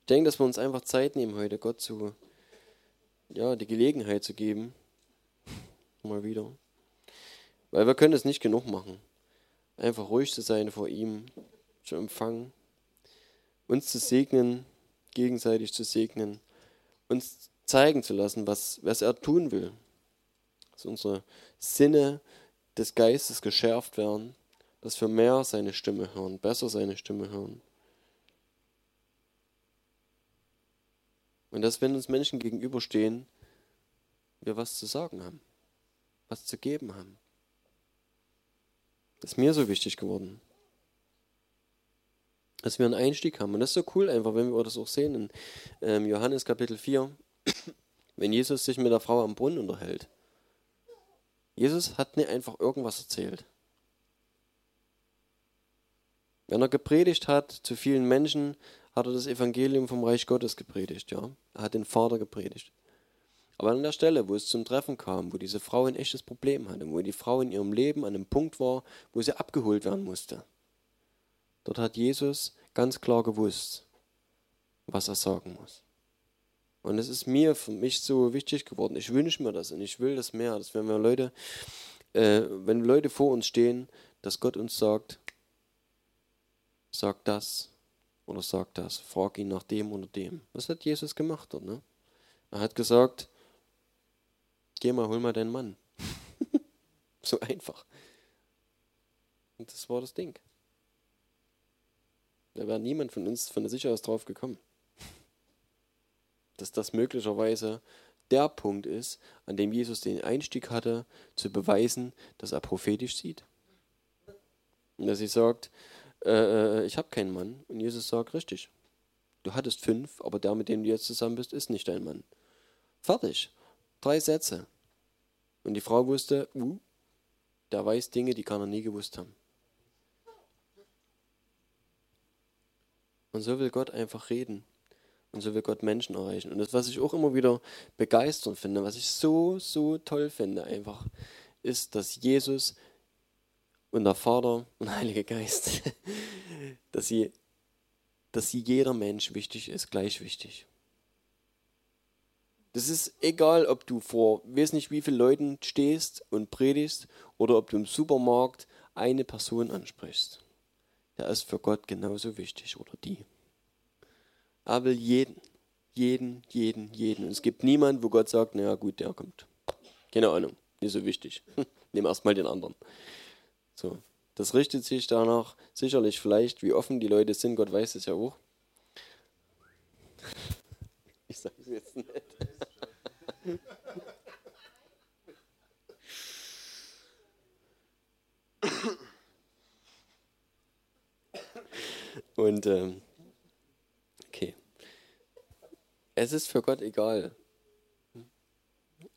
Ich denke, dass wir uns einfach Zeit nehmen heute, Gott zu, ja, die Gelegenheit zu geben. Mal wieder. Weil wir können es nicht genug machen. Einfach ruhig zu sein vor ihm, zu empfangen, uns zu segnen, gegenseitig zu segnen, uns zeigen zu lassen, was, was er tun will. Dass unsere Sinne des Geistes geschärft werden, dass wir mehr seine Stimme hören, besser seine Stimme hören. Und dass, wenn uns Menschen gegenüberstehen, wir was zu sagen haben, was zu geben haben. Das ist mir so wichtig geworden. Dass wir einen Einstieg haben. Und das ist so cool einfach, wenn wir das auch sehen in ähm, Johannes Kapitel 4, <coughs> wenn Jesus sich mit der Frau am Brunnen unterhält. Jesus hat nicht einfach irgendwas erzählt. Wenn er gepredigt hat zu vielen Menschen, hat er das Evangelium vom Reich Gottes gepredigt, ja. Er hat den Vater gepredigt. Aber an der Stelle, wo es zum Treffen kam, wo diese Frau ein echtes Problem hatte, wo die Frau in ihrem Leben an einem Punkt war, wo sie abgeholt werden musste, dort hat Jesus ganz klar gewusst, was er sagen muss. Und es ist mir, für mich so wichtig geworden. Ich wünsche mir das und ich will das mehr, dass wenn wir Leute, äh, wenn Leute vor uns stehen, dass Gott uns sagt, sag das oder sag das, frag ihn nach dem oder dem. Was hat Jesus gemacht dort? Ne? Er hat gesagt, geh mal, hol mal deinen Mann. <laughs> so einfach. Und das war das Ding. Da wäre niemand von uns von der Sicherheit drauf gekommen. Dass das möglicherweise der Punkt ist, an dem Jesus den Einstieg hatte, zu beweisen, dass er prophetisch sieht. Und dass sie sagt, äh, äh ich habe keinen Mann. Und Jesus sagt, richtig. Du hattest fünf, aber der, mit dem du jetzt zusammen bist, ist nicht dein Mann. Fertig. Drei Sätze. Und die Frau wusste, uh, der weiß Dinge, die kann er nie gewusst haben. Und so will Gott einfach reden. Und so will Gott Menschen erreichen. Und das, was ich auch immer wieder begeisternd finde, was ich so, so toll finde, einfach, ist, dass Jesus und der Vater und der Heilige Geist, <laughs> dass sie, dass sie jeder Mensch wichtig ist, gleich wichtig. Das ist egal, ob du vor weiß nicht wie vielen Leuten stehst und predigst oder ob du im Supermarkt eine Person ansprichst. Der ist für Gott genauso wichtig oder die. Er will jeden, jeden, jeden, jeden. Und es gibt niemanden, wo Gott sagt, naja gut, der kommt. Keine Ahnung, nicht so wichtig. <laughs> Nimm erstmal den anderen. So, das richtet sich danach sicherlich vielleicht, wie offen die Leute sind, Gott weiß es ja auch. <laughs> Ich sage es jetzt nicht. <laughs> Und ähm, okay. Es ist für Gott egal,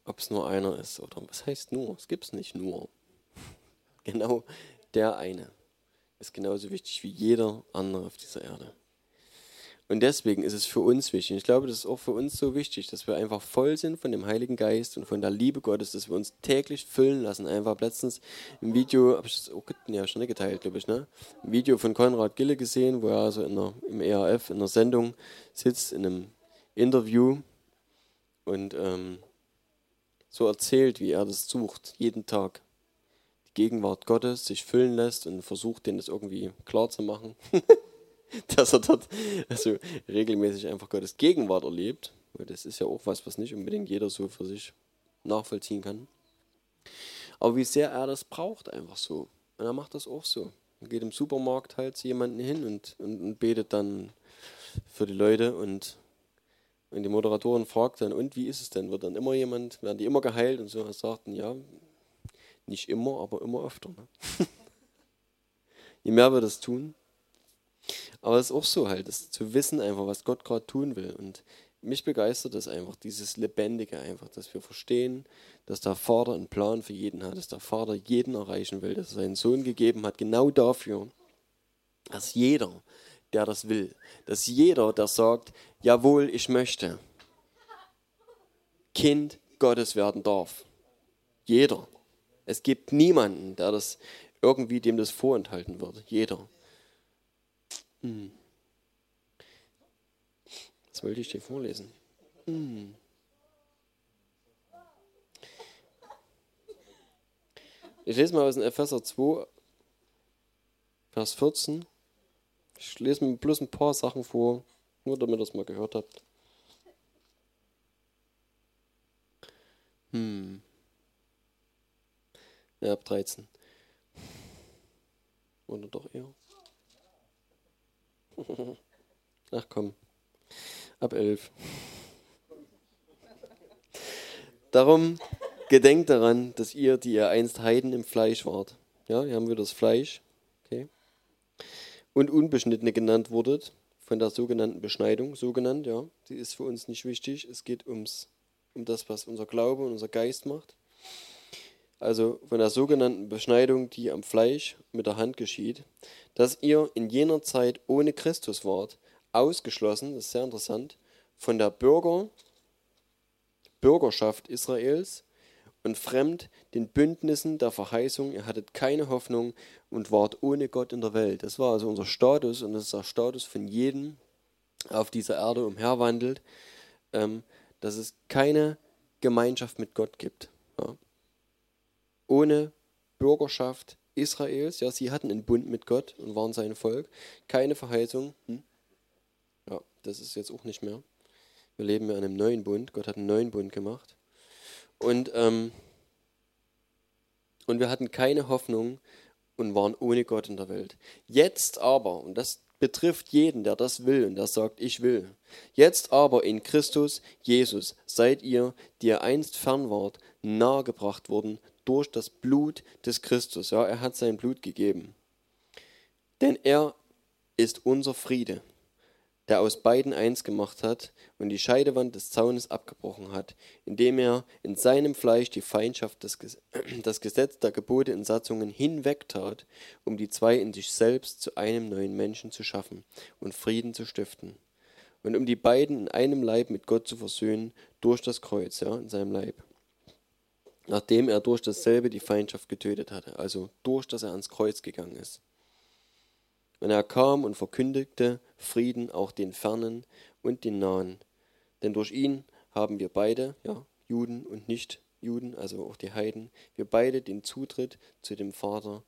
ob es nur einer ist oder was heißt nur? Es gibt es nicht nur. <laughs> Genau der eine ist genauso wichtig wie jeder andere auf dieser Erde. Und deswegen ist es für uns wichtig. Ich glaube, das ist auch für uns so wichtig, dass wir einfach voll sind von dem Heiligen Geist und von der Liebe Gottes, dass wir uns täglich füllen lassen. Einfach letztens im Video, habe ich das auch ja, schon geteilt, glaube ich, ne? Ein Video von Konrad Gille gesehen, wo er also in der, im ERF in einer Sendung sitzt, in einem Interview und ähm, so erzählt, wie er das sucht, jeden Tag. Gegenwart Gottes sich füllen lässt und versucht, denen das irgendwie klar zu machen. <laughs> dass er dort also regelmäßig einfach Gottes Gegenwart erlebt. Weil das ist ja auch was, was nicht unbedingt jeder so für sich nachvollziehen kann. Aber wie sehr er das braucht, einfach so. Und er macht das auch so. Er geht im Supermarkt halt zu jemandem hin und, und, und betet dann für die Leute und, und die Moderatorin fragt dann, und wie ist es denn? Wird dann immer jemand, werden die immer geheilt? Und so er sagt, ja, nicht immer, aber immer öfter. Ne? <laughs> Je mehr wir das tun, aber es ist auch so halt, das zu wissen einfach, was Gott gerade tun will. Und mich begeistert das einfach, dieses Lebendige einfach, dass wir verstehen, dass der Vater einen Plan für jeden hat, dass der Vater jeden erreichen will, dass er seinen Sohn gegeben hat, genau dafür, dass jeder, der das will, dass jeder, der sagt, jawohl, ich möchte, Kind Gottes werden darf. Jeder. Es gibt niemanden, der das irgendwie dem das vorenthalten wird. Jeder. Hm. Was wollte ich dir vorlesen? Hm. Ich lese mal aus dem Epheser 2, Vers 14. Ich lese mir bloß ein paar Sachen vor, nur damit ihr das mal gehört habt. Hm. Ja, ab 13. Oder doch eher? <laughs> Ach komm. Ab 11. Darum gedenkt daran, dass ihr, die ihr einst Heiden im Fleisch wart. Ja, hier haben wir das Fleisch. Okay. Und Unbeschnittene genannt wurdet, von der sogenannten Beschneidung, so genannt, ja. Die ist für uns nicht wichtig. Es geht ums, um das, was unser Glaube und unser Geist macht also von der sogenannten Beschneidung, die am Fleisch mit der Hand geschieht, dass ihr in jener Zeit ohne Christus wart, ausgeschlossen, das ist sehr interessant, von der Bürger, Bürgerschaft Israels und fremd den Bündnissen der Verheißung. Ihr hattet keine Hoffnung und wart ohne Gott in der Welt. Das war also unser Status und das ist der Status von jedem auf dieser Erde umherwandelt, ähm, dass es keine Gemeinschaft mit Gott gibt. Ja ohne Bürgerschaft Israels. Ja, sie hatten einen Bund mit Gott und waren sein Volk. Keine Verheißung. Hm? Ja, das ist jetzt auch nicht mehr. Wir leben ja in einem neuen Bund. Gott hat einen neuen Bund gemacht. Und, ähm, und wir hatten keine Hoffnung und waren ohne Gott in der Welt. Jetzt aber, und das betrifft jeden, der das will und der sagt, ich will. Jetzt aber in Christus Jesus seid ihr, die ihr einst fern wart, nahegebracht worden durch das Blut des Christus. Ja, er hat sein Blut gegeben. Denn er ist unser Friede, der aus beiden eins gemacht hat und die Scheidewand des Zaunes abgebrochen hat, indem er in seinem Fleisch die Feindschaft, des, <clears throat> das Gesetz der Gebote und Satzungen hinwegtat, um die zwei in sich selbst zu einem neuen Menschen zu schaffen und Frieden zu stiften. Und um die beiden in einem Leib mit Gott zu versöhnen durch das Kreuz, ja, in seinem Leib nachdem er durch dasselbe die Feindschaft getötet hatte, also durch dass er ans Kreuz gegangen ist. Und er kam und verkündigte Frieden auch den Fernen und den Nahen, denn durch ihn haben wir beide, ja, Juden und Nicht-Juden, also auch die Heiden, wir beide den Zutritt zu dem Vater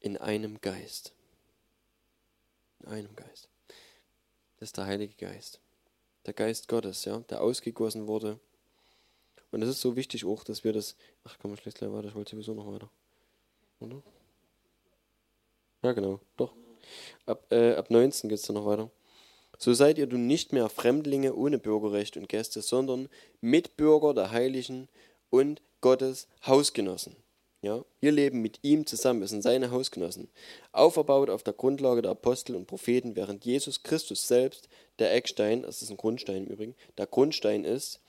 in einem Geist. In einem Geist. Das ist der Heilige Geist. Der Geist Gottes, ja, der ausgegossen wurde und es ist so wichtig auch, dass wir das. Ach komm, ich lese gleich weiter, ich wollte sowieso noch weiter. Oder? Ja, genau, doch. Ab, äh, ab 19 geht es dann noch weiter. So seid ihr nun nicht mehr Fremdlinge ohne Bürgerrecht und Gäste, sondern Mitbürger der Heiligen und Gottes Hausgenossen. Ja, wir leben mit ihm zusammen, wir sind seine Hausgenossen, auferbaut auf der Grundlage der Apostel und Propheten, während Jesus Christus selbst der Eckstein, das ist ein Grundstein im Übrigen, der Grundstein ist,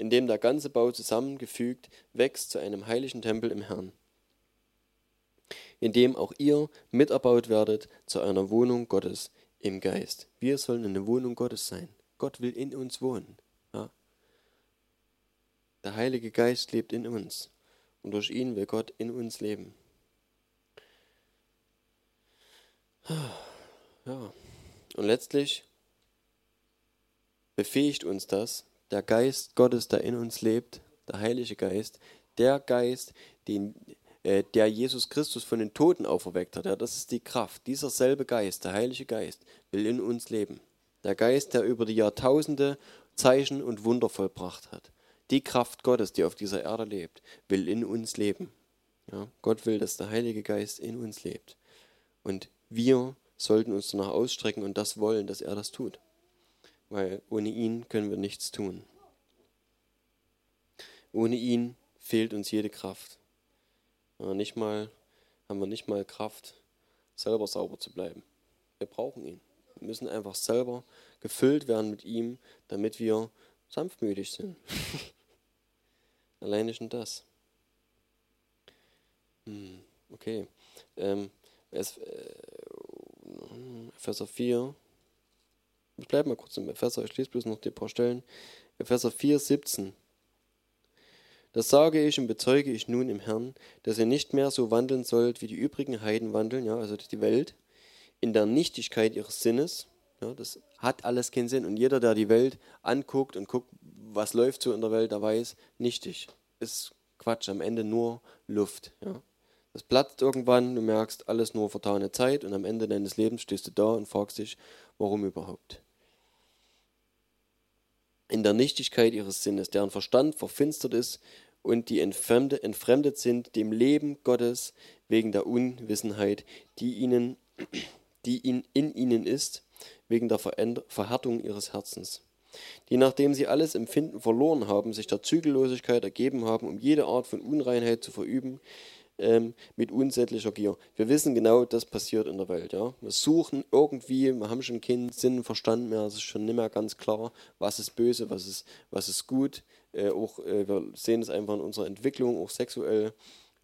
in dem der ganze Bau zusammengefügt wächst zu einem heiligen Tempel im Herrn, in dem auch ihr miterbaut werdet zu einer Wohnung Gottes im Geist. Wir sollen eine Wohnung Gottes sein. Gott will in uns wohnen. Ja? Der Heilige Geist lebt in uns und durch ihn will Gott in uns leben. Ja. Und letztlich befähigt uns das, der Geist Gottes, der in uns lebt, der Heilige Geist, der Geist, den, äh, der Jesus Christus von den Toten auferweckt hat, ja, das ist die Kraft. Dieser selbe Geist, der Heilige Geist, will in uns leben. Der Geist, der über die Jahrtausende Zeichen und Wunder vollbracht hat. Die Kraft Gottes, die auf dieser Erde lebt, will in uns leben. Ja, Gott will, dass der Heilige Geist in uns lebt. Und wir sollten uns danach ausstrecken und das wollen, dass er das tut weil ohne ihn können wir nichts tun. Ohne ihn fehlt uns jede Kraft. Nicht mal, haben wir nicht mal Kraft, selber sauber zu bleiben. Wir brauchen ihn. Wir müssen einfach selber gefüllt werden mit ihm, damit wir sanftmütig sind. <laughs> Alleine schon das. Hm, okay. Ähm, es, äh, Epheser 4, ich bleibe mal kurz im Epheser, ich lese bloß noch die paar Stellen. Epheser 4, 17. Das sage ich und bezeuge ich nun im Herrn, dass ihr nicht mehr so wandeln sollt, wie die übrigen Heiden wandeln, ja, also die Welt, in der Nichtigkeit ihres Sinnes. Ja, das hat alles keinen Sinn. Und jeder, der die Welt anguckt und guckt, was läuft so in der Welt, der weiß, nichtig. Ist Quatsch, am Ende nur Luft. Ja. Das platzt irgendwann, du merkst, alles nur vertane Zeit und am Ende deines Lebens stehst du da und fragst dich, warum überhaupt. In der Nichtigkeit ihres Sinnes, deren Verstand verfinstert ist und die entfremdet, entfremdet sind dem Leben Gottes wegen der Unwissenheit, die ihnen, <clears throat> die in, in ihnen ist, wegen der Verhärtung ihres Herzens. Die nachdem sie alles Empfinden verloren haben, sich der Zügellosigkeit ergeben haben, um jede Art von Unreinheit zu verüben, ähm, mit unsättlicher Gier. Wir wissen genau, das passiert in der Welt. Ja? Wir suchen irgendwie, wir haben schon keinen Sinn Verstand mehr, es ist schon nicht mehr ganz klar, was ist böse, was ist, was ist gut. Äh, auch, äh, wir sehen es einfach in unserer Entwicklung, auch sexuell.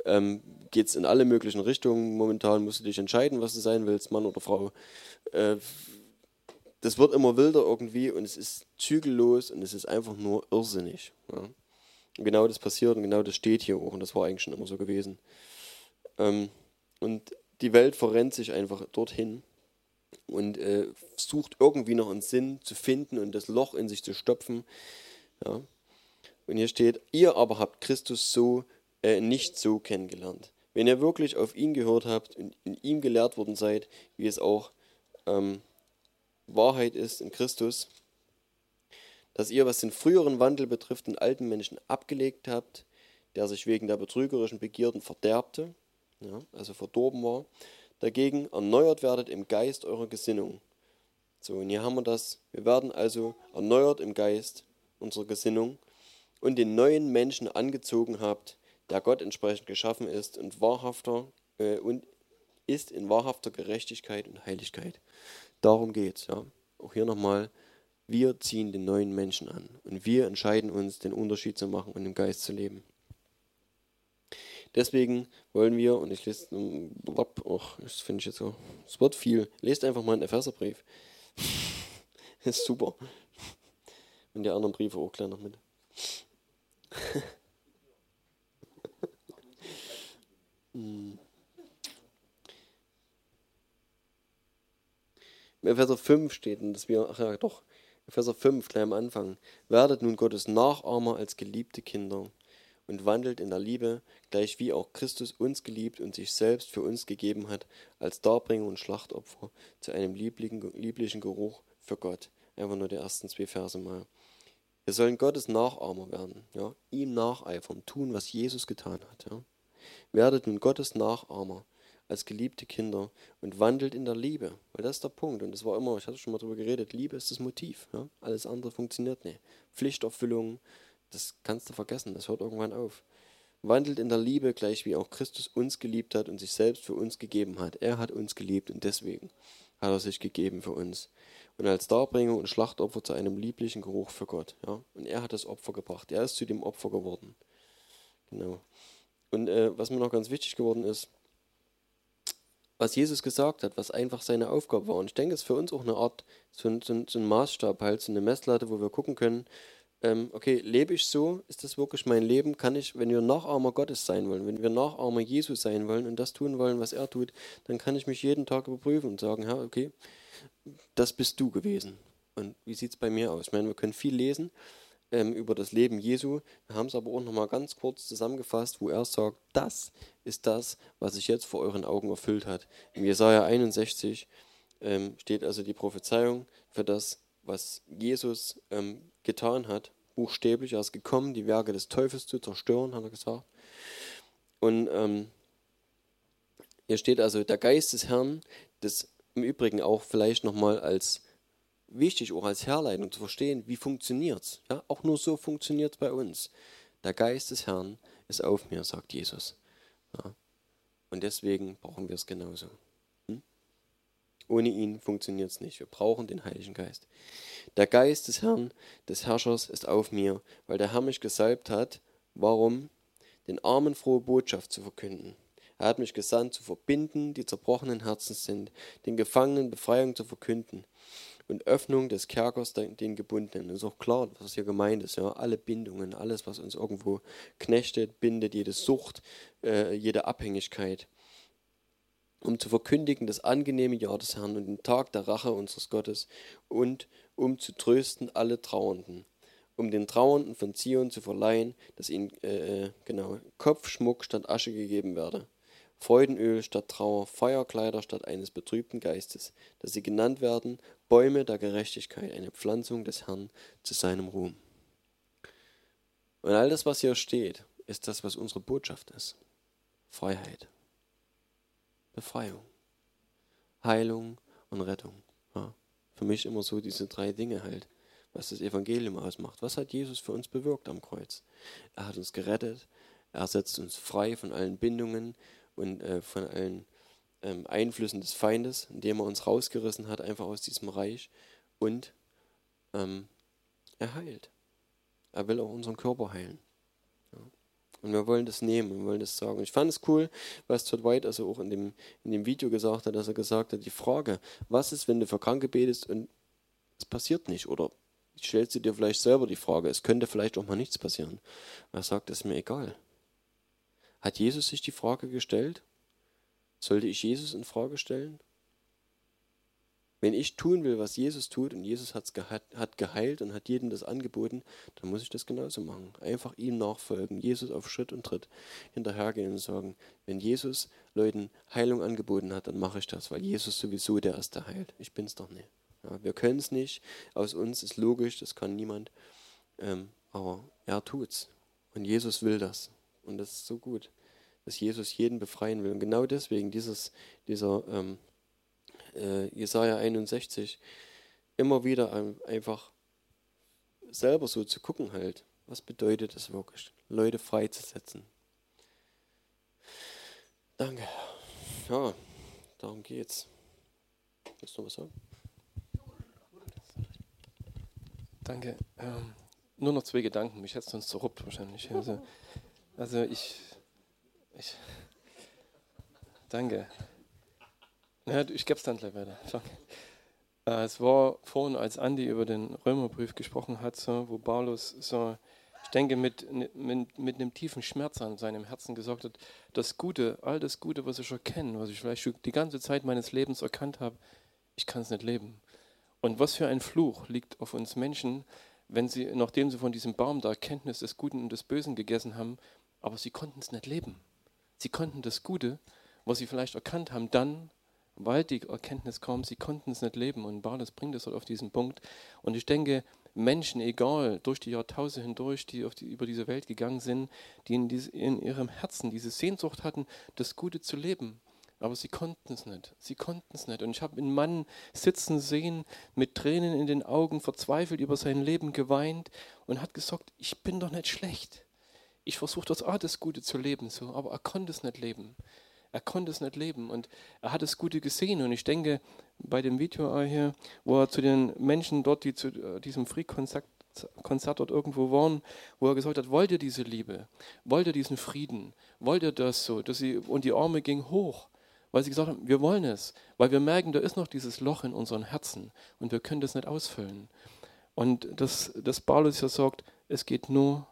Ähm, Geht es in alle möglichen Richtungen. Momentan musst du dich entscheiden, was du sein willst, Mann oder Frau. Äh, das wird immer wilder irgendwie und es ist zügellos und es ist einfach nur irrsinnig. Ja. Genau das passiert und genau das steht hier auch und das war eigentlich schon immer so gewesen. Ähm, und die Welt verrennt sich einfach dorthin und äh, sucht irgendwie noch einen Sinn zu finden und das Loch in sich zu stopfen. Ja. Und hier steht, ihr aber habt Christus so äh, nicht so kennengelernt. Wenn ihr wirklich auf ihn gehört habt und in ihm gelehrt worden seid, wie es auch ähm, Wahrheit ist in Christus, dass ihr, was den früheren Wandel betrifft, den alten Menschen abgelegt habt, der sich wegen der betrügerischen Begierden verderbte, ja, also verdorben war, dagegen erneuert werdet im Geist eurer Gesinnung. So, und hier haben wir das. Wir werden also erneuert im Geist unserer Gesinnung und den neuen Menschen angezogen habt, der Gott entsprechend geschaffen ist und wahrhafter äh, und ist in wahrhafter Gerechtigkeit und Heiligkeit. Darum geht es. Ja. Auch hier nochmal, wir ziehen den neuen Menschen an und wir entscheiden uns, den Unterschied zu machen und im Geist zu leben. Deswegen wollen wir, und ich lese, oh, das finde ich jetzt so, es wird viel, lest einfach mal einen Epheserbrief. <laughs> ist super. Und die anderen Briefe auch gleich noch mit. <laughs> hm. Im Epheser 5 steht, dass wir, ach ja, doch, Epheser 5, gleich am Anfang. Werdet nun Gottes Nachahmer als geliebte Kinder und wandelt in der Liebe, gleich wie auch Christus uns geliebt und sich selbst für uns gegeben hat, als Darbringer und Schlachtopfer zu einem lieblichen, lieblichen Geruch für Gott. Einfach nur die ersten zwei Verse mal. Wir sollen Gottes Nachahmer werden, ja, ihm nacheifern, tun, was Jesus getan hat. Ja. Werdet nun Gottes Nachahmer als geliebte Kinder und wandelt in der Liebe. Weil das ist der Punkt. Und das war immer, ich hatte schon mal darüber geredet, Liebe ist das Motiv. Ja? Alles andere funktioniert nicht. Pflichterfüllung, das kannst du vergessen, das hört irgendwann auf. Wandelt in der Liebe, gleich wie auch Christus uns geliebt hat und sich selbst für uns gegeben hat. Er hat uns geliebt und deswegen hat er sich gegeben für uns. Und als Darbringer und Schlachtopfer zu einem lieblichen Geruch für Gott. Ja? Und er hat das Opfer gebracht. Er ist zu dem Opfer geworden. Genau. Und äh, was mir noch ganz wichtig geworden ist, was Jesus gesagt hat, was einfach seine Aufgabe war. Und ich denke, es ist für uns auch eine Art, so ein, so ein, so ein Maßstab, halt, so eine Messlatte, wo wir gucken können, ähm, okay, lebe ich so? Ist das wirklich mein Leben? Kann ich, wenn wir Nachahmer Gottes sein wollen, wenn wir Nachahmer Jesus sein wollen und das tun wollen, was er tut, dann kann ich mich jeden Tag überprüfen und sagen, ja, okay, das bist du gewesen. Und wie sieht es bei mir aus? Ich meine, wir können viel lesen, ähm, über das Leben Jesu. Wir haben es aber auch nochmal ganz kurz zusammengefasst, wo er sagt, das ist das, was sich jetzt vor euren Augen erfüllt hat. Im Jesaja 61 ähm, steht also die Prophezeiung für das, was Jesus ähm, getan hat. Buchstäblich, er ist gekommen, die Werke des Teufels zu zerstören, hat er gesagt. Und ähm, hier steht also der Geist des Herrn, das im Übrigen auch vielleicht nochmal als wichtig, auch als Herleitung zu verstehen, wie funktioniert es. Ja? Auch nur so funktioniert es bei uns. Der Geist des Herrn ist auf mir, sagt Jesus. Ja? Und deswegen brauchen wir es genauso. Hm? Ohne ihn funktioniert es nicht. Wir brauchen den Heiligen Geist. Der Geist des Herrn, des Herrschers, ist auf mir, weil der Herr mich gesalbt hat. Warum? Den Armen frohe Botschaft zu verkünden. Er hat mich gesandt, zu verbinden, die zerbrochenen Herzen sind, den Gefangenen Befreiung zu verkünden und Öffnung des Kerkers den Gebundenen. Das ist auch klar, was hier gemeint ist. Ja? Alle Bindungen, alles, was uns irgendwo knechtet, bindet, jede Sucht, äh, jede Abhängigkeit. Um zu verkündigen das angenehme Jahr des Herrn und den Tag der Rache unseres Gottes und um zu trösten alle Trauernden. Um den Trauernden von Zion zu verleihen, dass ihnen äh, äh genau Kopfschmuck statt Asche gegeben werde Freudenöl statt Trauer, Feuerkleider statt eines betrübten Geistes, dass sie genannt werden Bäume der Gerechtigkeit, eine Pflanzung des Herrn zu seinem Ruhm. Und all das, was hier steht, ist das, was unsere Botschaft ist. Freiheit, Befreiung, Heilung und Rettung. Für mich immer so diese drei Dinge halt, was das Evangelium ausmacht. Was hat Jesus für uns bewirkt am Kreuz? Er hat uns gerettet, er setzt uns frei von allen Bindungen, und äh, von allen ähm, Einflüssen des Feindes, indem er uns rausgerissen hat, einfach aus diesem Reich. Und ähm, er heilt. Er will auch unseren Körper heilen. Und wir wollen das nehmen, wir wollen das sagen. Ich fand es cool, was Todd White also auch in dem, in dem Video gesagt hat, dass er gesagt hat, die Frage, was ist, wenn du für Kranke betest und es passiert nicht? Oder stellst du dir vielleicht selber die Frage, es könnte vielleicht auch mal nichts passieren. Er sagt, es ist mir egal. Hat Jesus sich die Frage gestellt? Sollte ich Jesus in Frage stellen? Wenn ich tun will, was Jesus tut, und Jesus hat's hat geheilt und hat jedem das angeboten, dann muss ich das genauso machen. Einfach ihm nachfolgen, Jesus auf Schritt und Tritt hinterhergehen und sagen, wenn Jesus Leuten Heilung angeboten hat, dann mache ich das, weil Jesus sowieso der der heilt. Ich bin es doch nicht. Ja, wir können es nicht. Aus uns ist logisch, das kann niemand. Ähm, aber er tut's. Und Jesus will das. Und das ist so gut, dass Jesus jeden befreien will. Und genau deswegen dieses, dieser ähm, äh, Jesaja 61 immer wieder einfach selber so zu gucken halt. Was bedeutet es wirklich, Leute freizusetzen? Danke. Ja, darum geht's. Willst du was sagen?
Danke. Ähm, nur noch zwei Gedanken. Mich hättest du uns zerruppt wahrscheinlich. Also, also ich, ich danke. Ja, ich gebe es dann gleich weiter. Äh, es war vorhin, als Andi über den Römerbrief gesprochen hat, so, wo Paulus so, ich denke, mit, mit, mit einem tiefen Schmerz an seinem Herzen gesagt hat, das Gute, all das Gute, was ich schon kenne, was ich vielleicht die ganze Zeit meines Lebens erkannt habe, ich kann es nicht leben. Und was für ein Fluch liegt auf uns Menschen, wenn sie, nachdem sie von diesem Baum der Erkenntnis des Guten und des Bösen gegessen haben, aber sie konnten es nicht leben. Sie konnten das Gute, was sie vielleicht erkannt haben, dann, weil die Erkenntnis kam, sie konnten es nicht leben. Und Barles bringt es auf diesen Punkt. Und ich denke, Menschen, egal, durch die Jahrtausende hindurch, die, die über diese Welt gegangen sind, die in, diese, in ihrem Herzen diese Sehnsucht hatten, das Gute zu leben, aber sie konnten es nicht. Sie konnten es nicht. Und ich habe einen Mann sitzen sehen, mit Tränen in den Augen, verzweifelt über sein Leben geweint und hat gesagt, ich bin doch nicht schlecht. Ich versuche das auch das Gute zu leben, so, aber er konnte es nicht leben. Er konnte es nicht leben und er hat das Gute gesehen. Und ich denke, bei dem Video hier, wo er zu den Menschen dort, die zu äh, diesem Free-Konzert Konzert dort irgendwo waren, wo er gesagt hat, wollt ihr diese Liebe, wollt ihr diesen Frieden, wollt ihr das so, dass sie, und die Arme ging hoch weil sie gesagt haben, wir wollen es, weil wir merken, da ist noch dieses Loch in unseren Herzen und wir können das nicht ausfüllen. Und das, das Paulus ja sagt, es geht nur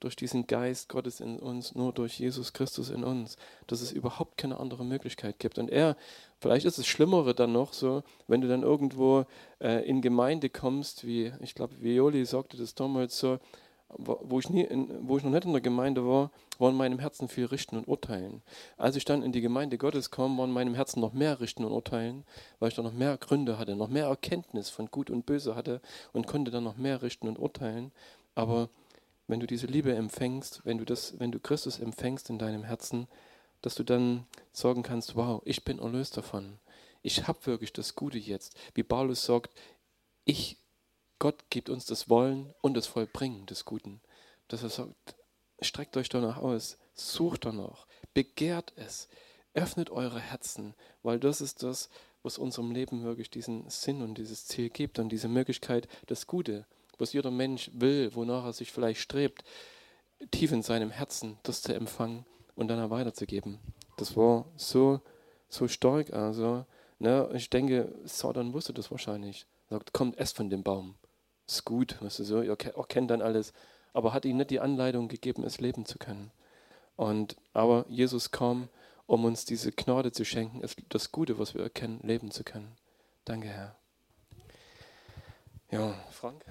durch diesen Geist Gottes in uns, nur durch Jesus Christus in uns, dass es überhaupt keine andere Möglichkeit gibt. Und er, vielleicht ist es Schlimmere dann noch so, wenn du dann irgendwo äh, in Gemeinde kommst, wie ich glaube, Violi sagte das damals so, wo ich, nie in, wo ich noch nicht in der Gemeinde war, war in meinem Herzen viel Richten und Urteilen. Als ich dann in die Gemeinde Gottes kam, war in meinem Herzen noch mehr Richten und Urteilen, weil ich da noch mehr Gründe hatte, noch mehr Erkenntnis von Gut und Böse hatte und konnte dann noch mehr richten und urteilen. Aber wenn du diese Liebe empfängst, wenn du das, wenn du Christus empfängst in deinem Herzen, dass du dann sagen kannst, wow, ich bin erlöst davon. Ich habe wirklich das Gute jetzt. Wie Paulus sagt, ich Gott gibt uns das Wollen und das Vollbringen des Guten. Dass er sagt, streckt euch danach aus, sucht danach, begehrt es, öffnet eure Herzen, weil das ist das, was unserem Leben wirklich diesen Sinn und dieses Ziel gibt und diese Möglichkeit, das Gute, was jeder Mensch will, wonach er sich vielleicht strebt, tief in seinem Herzen das zu empfangen und dann weiterzugeben. Das war so, so stark. Also, ne, ich denke, Satan wusste das wahrscheinlich. Sagt, kommt, esst von dem Baum. Ist gut, weißt du so, ihr kennt dann alles. Aber hat ihnen nicht die Anleitung gegeben, es leben zu können. Und, aber Jesus kam, um uns diese Gnade zu schenken, das Gute, was wir erkennen, leben zu können. Danke, Herr. Ja, Frank?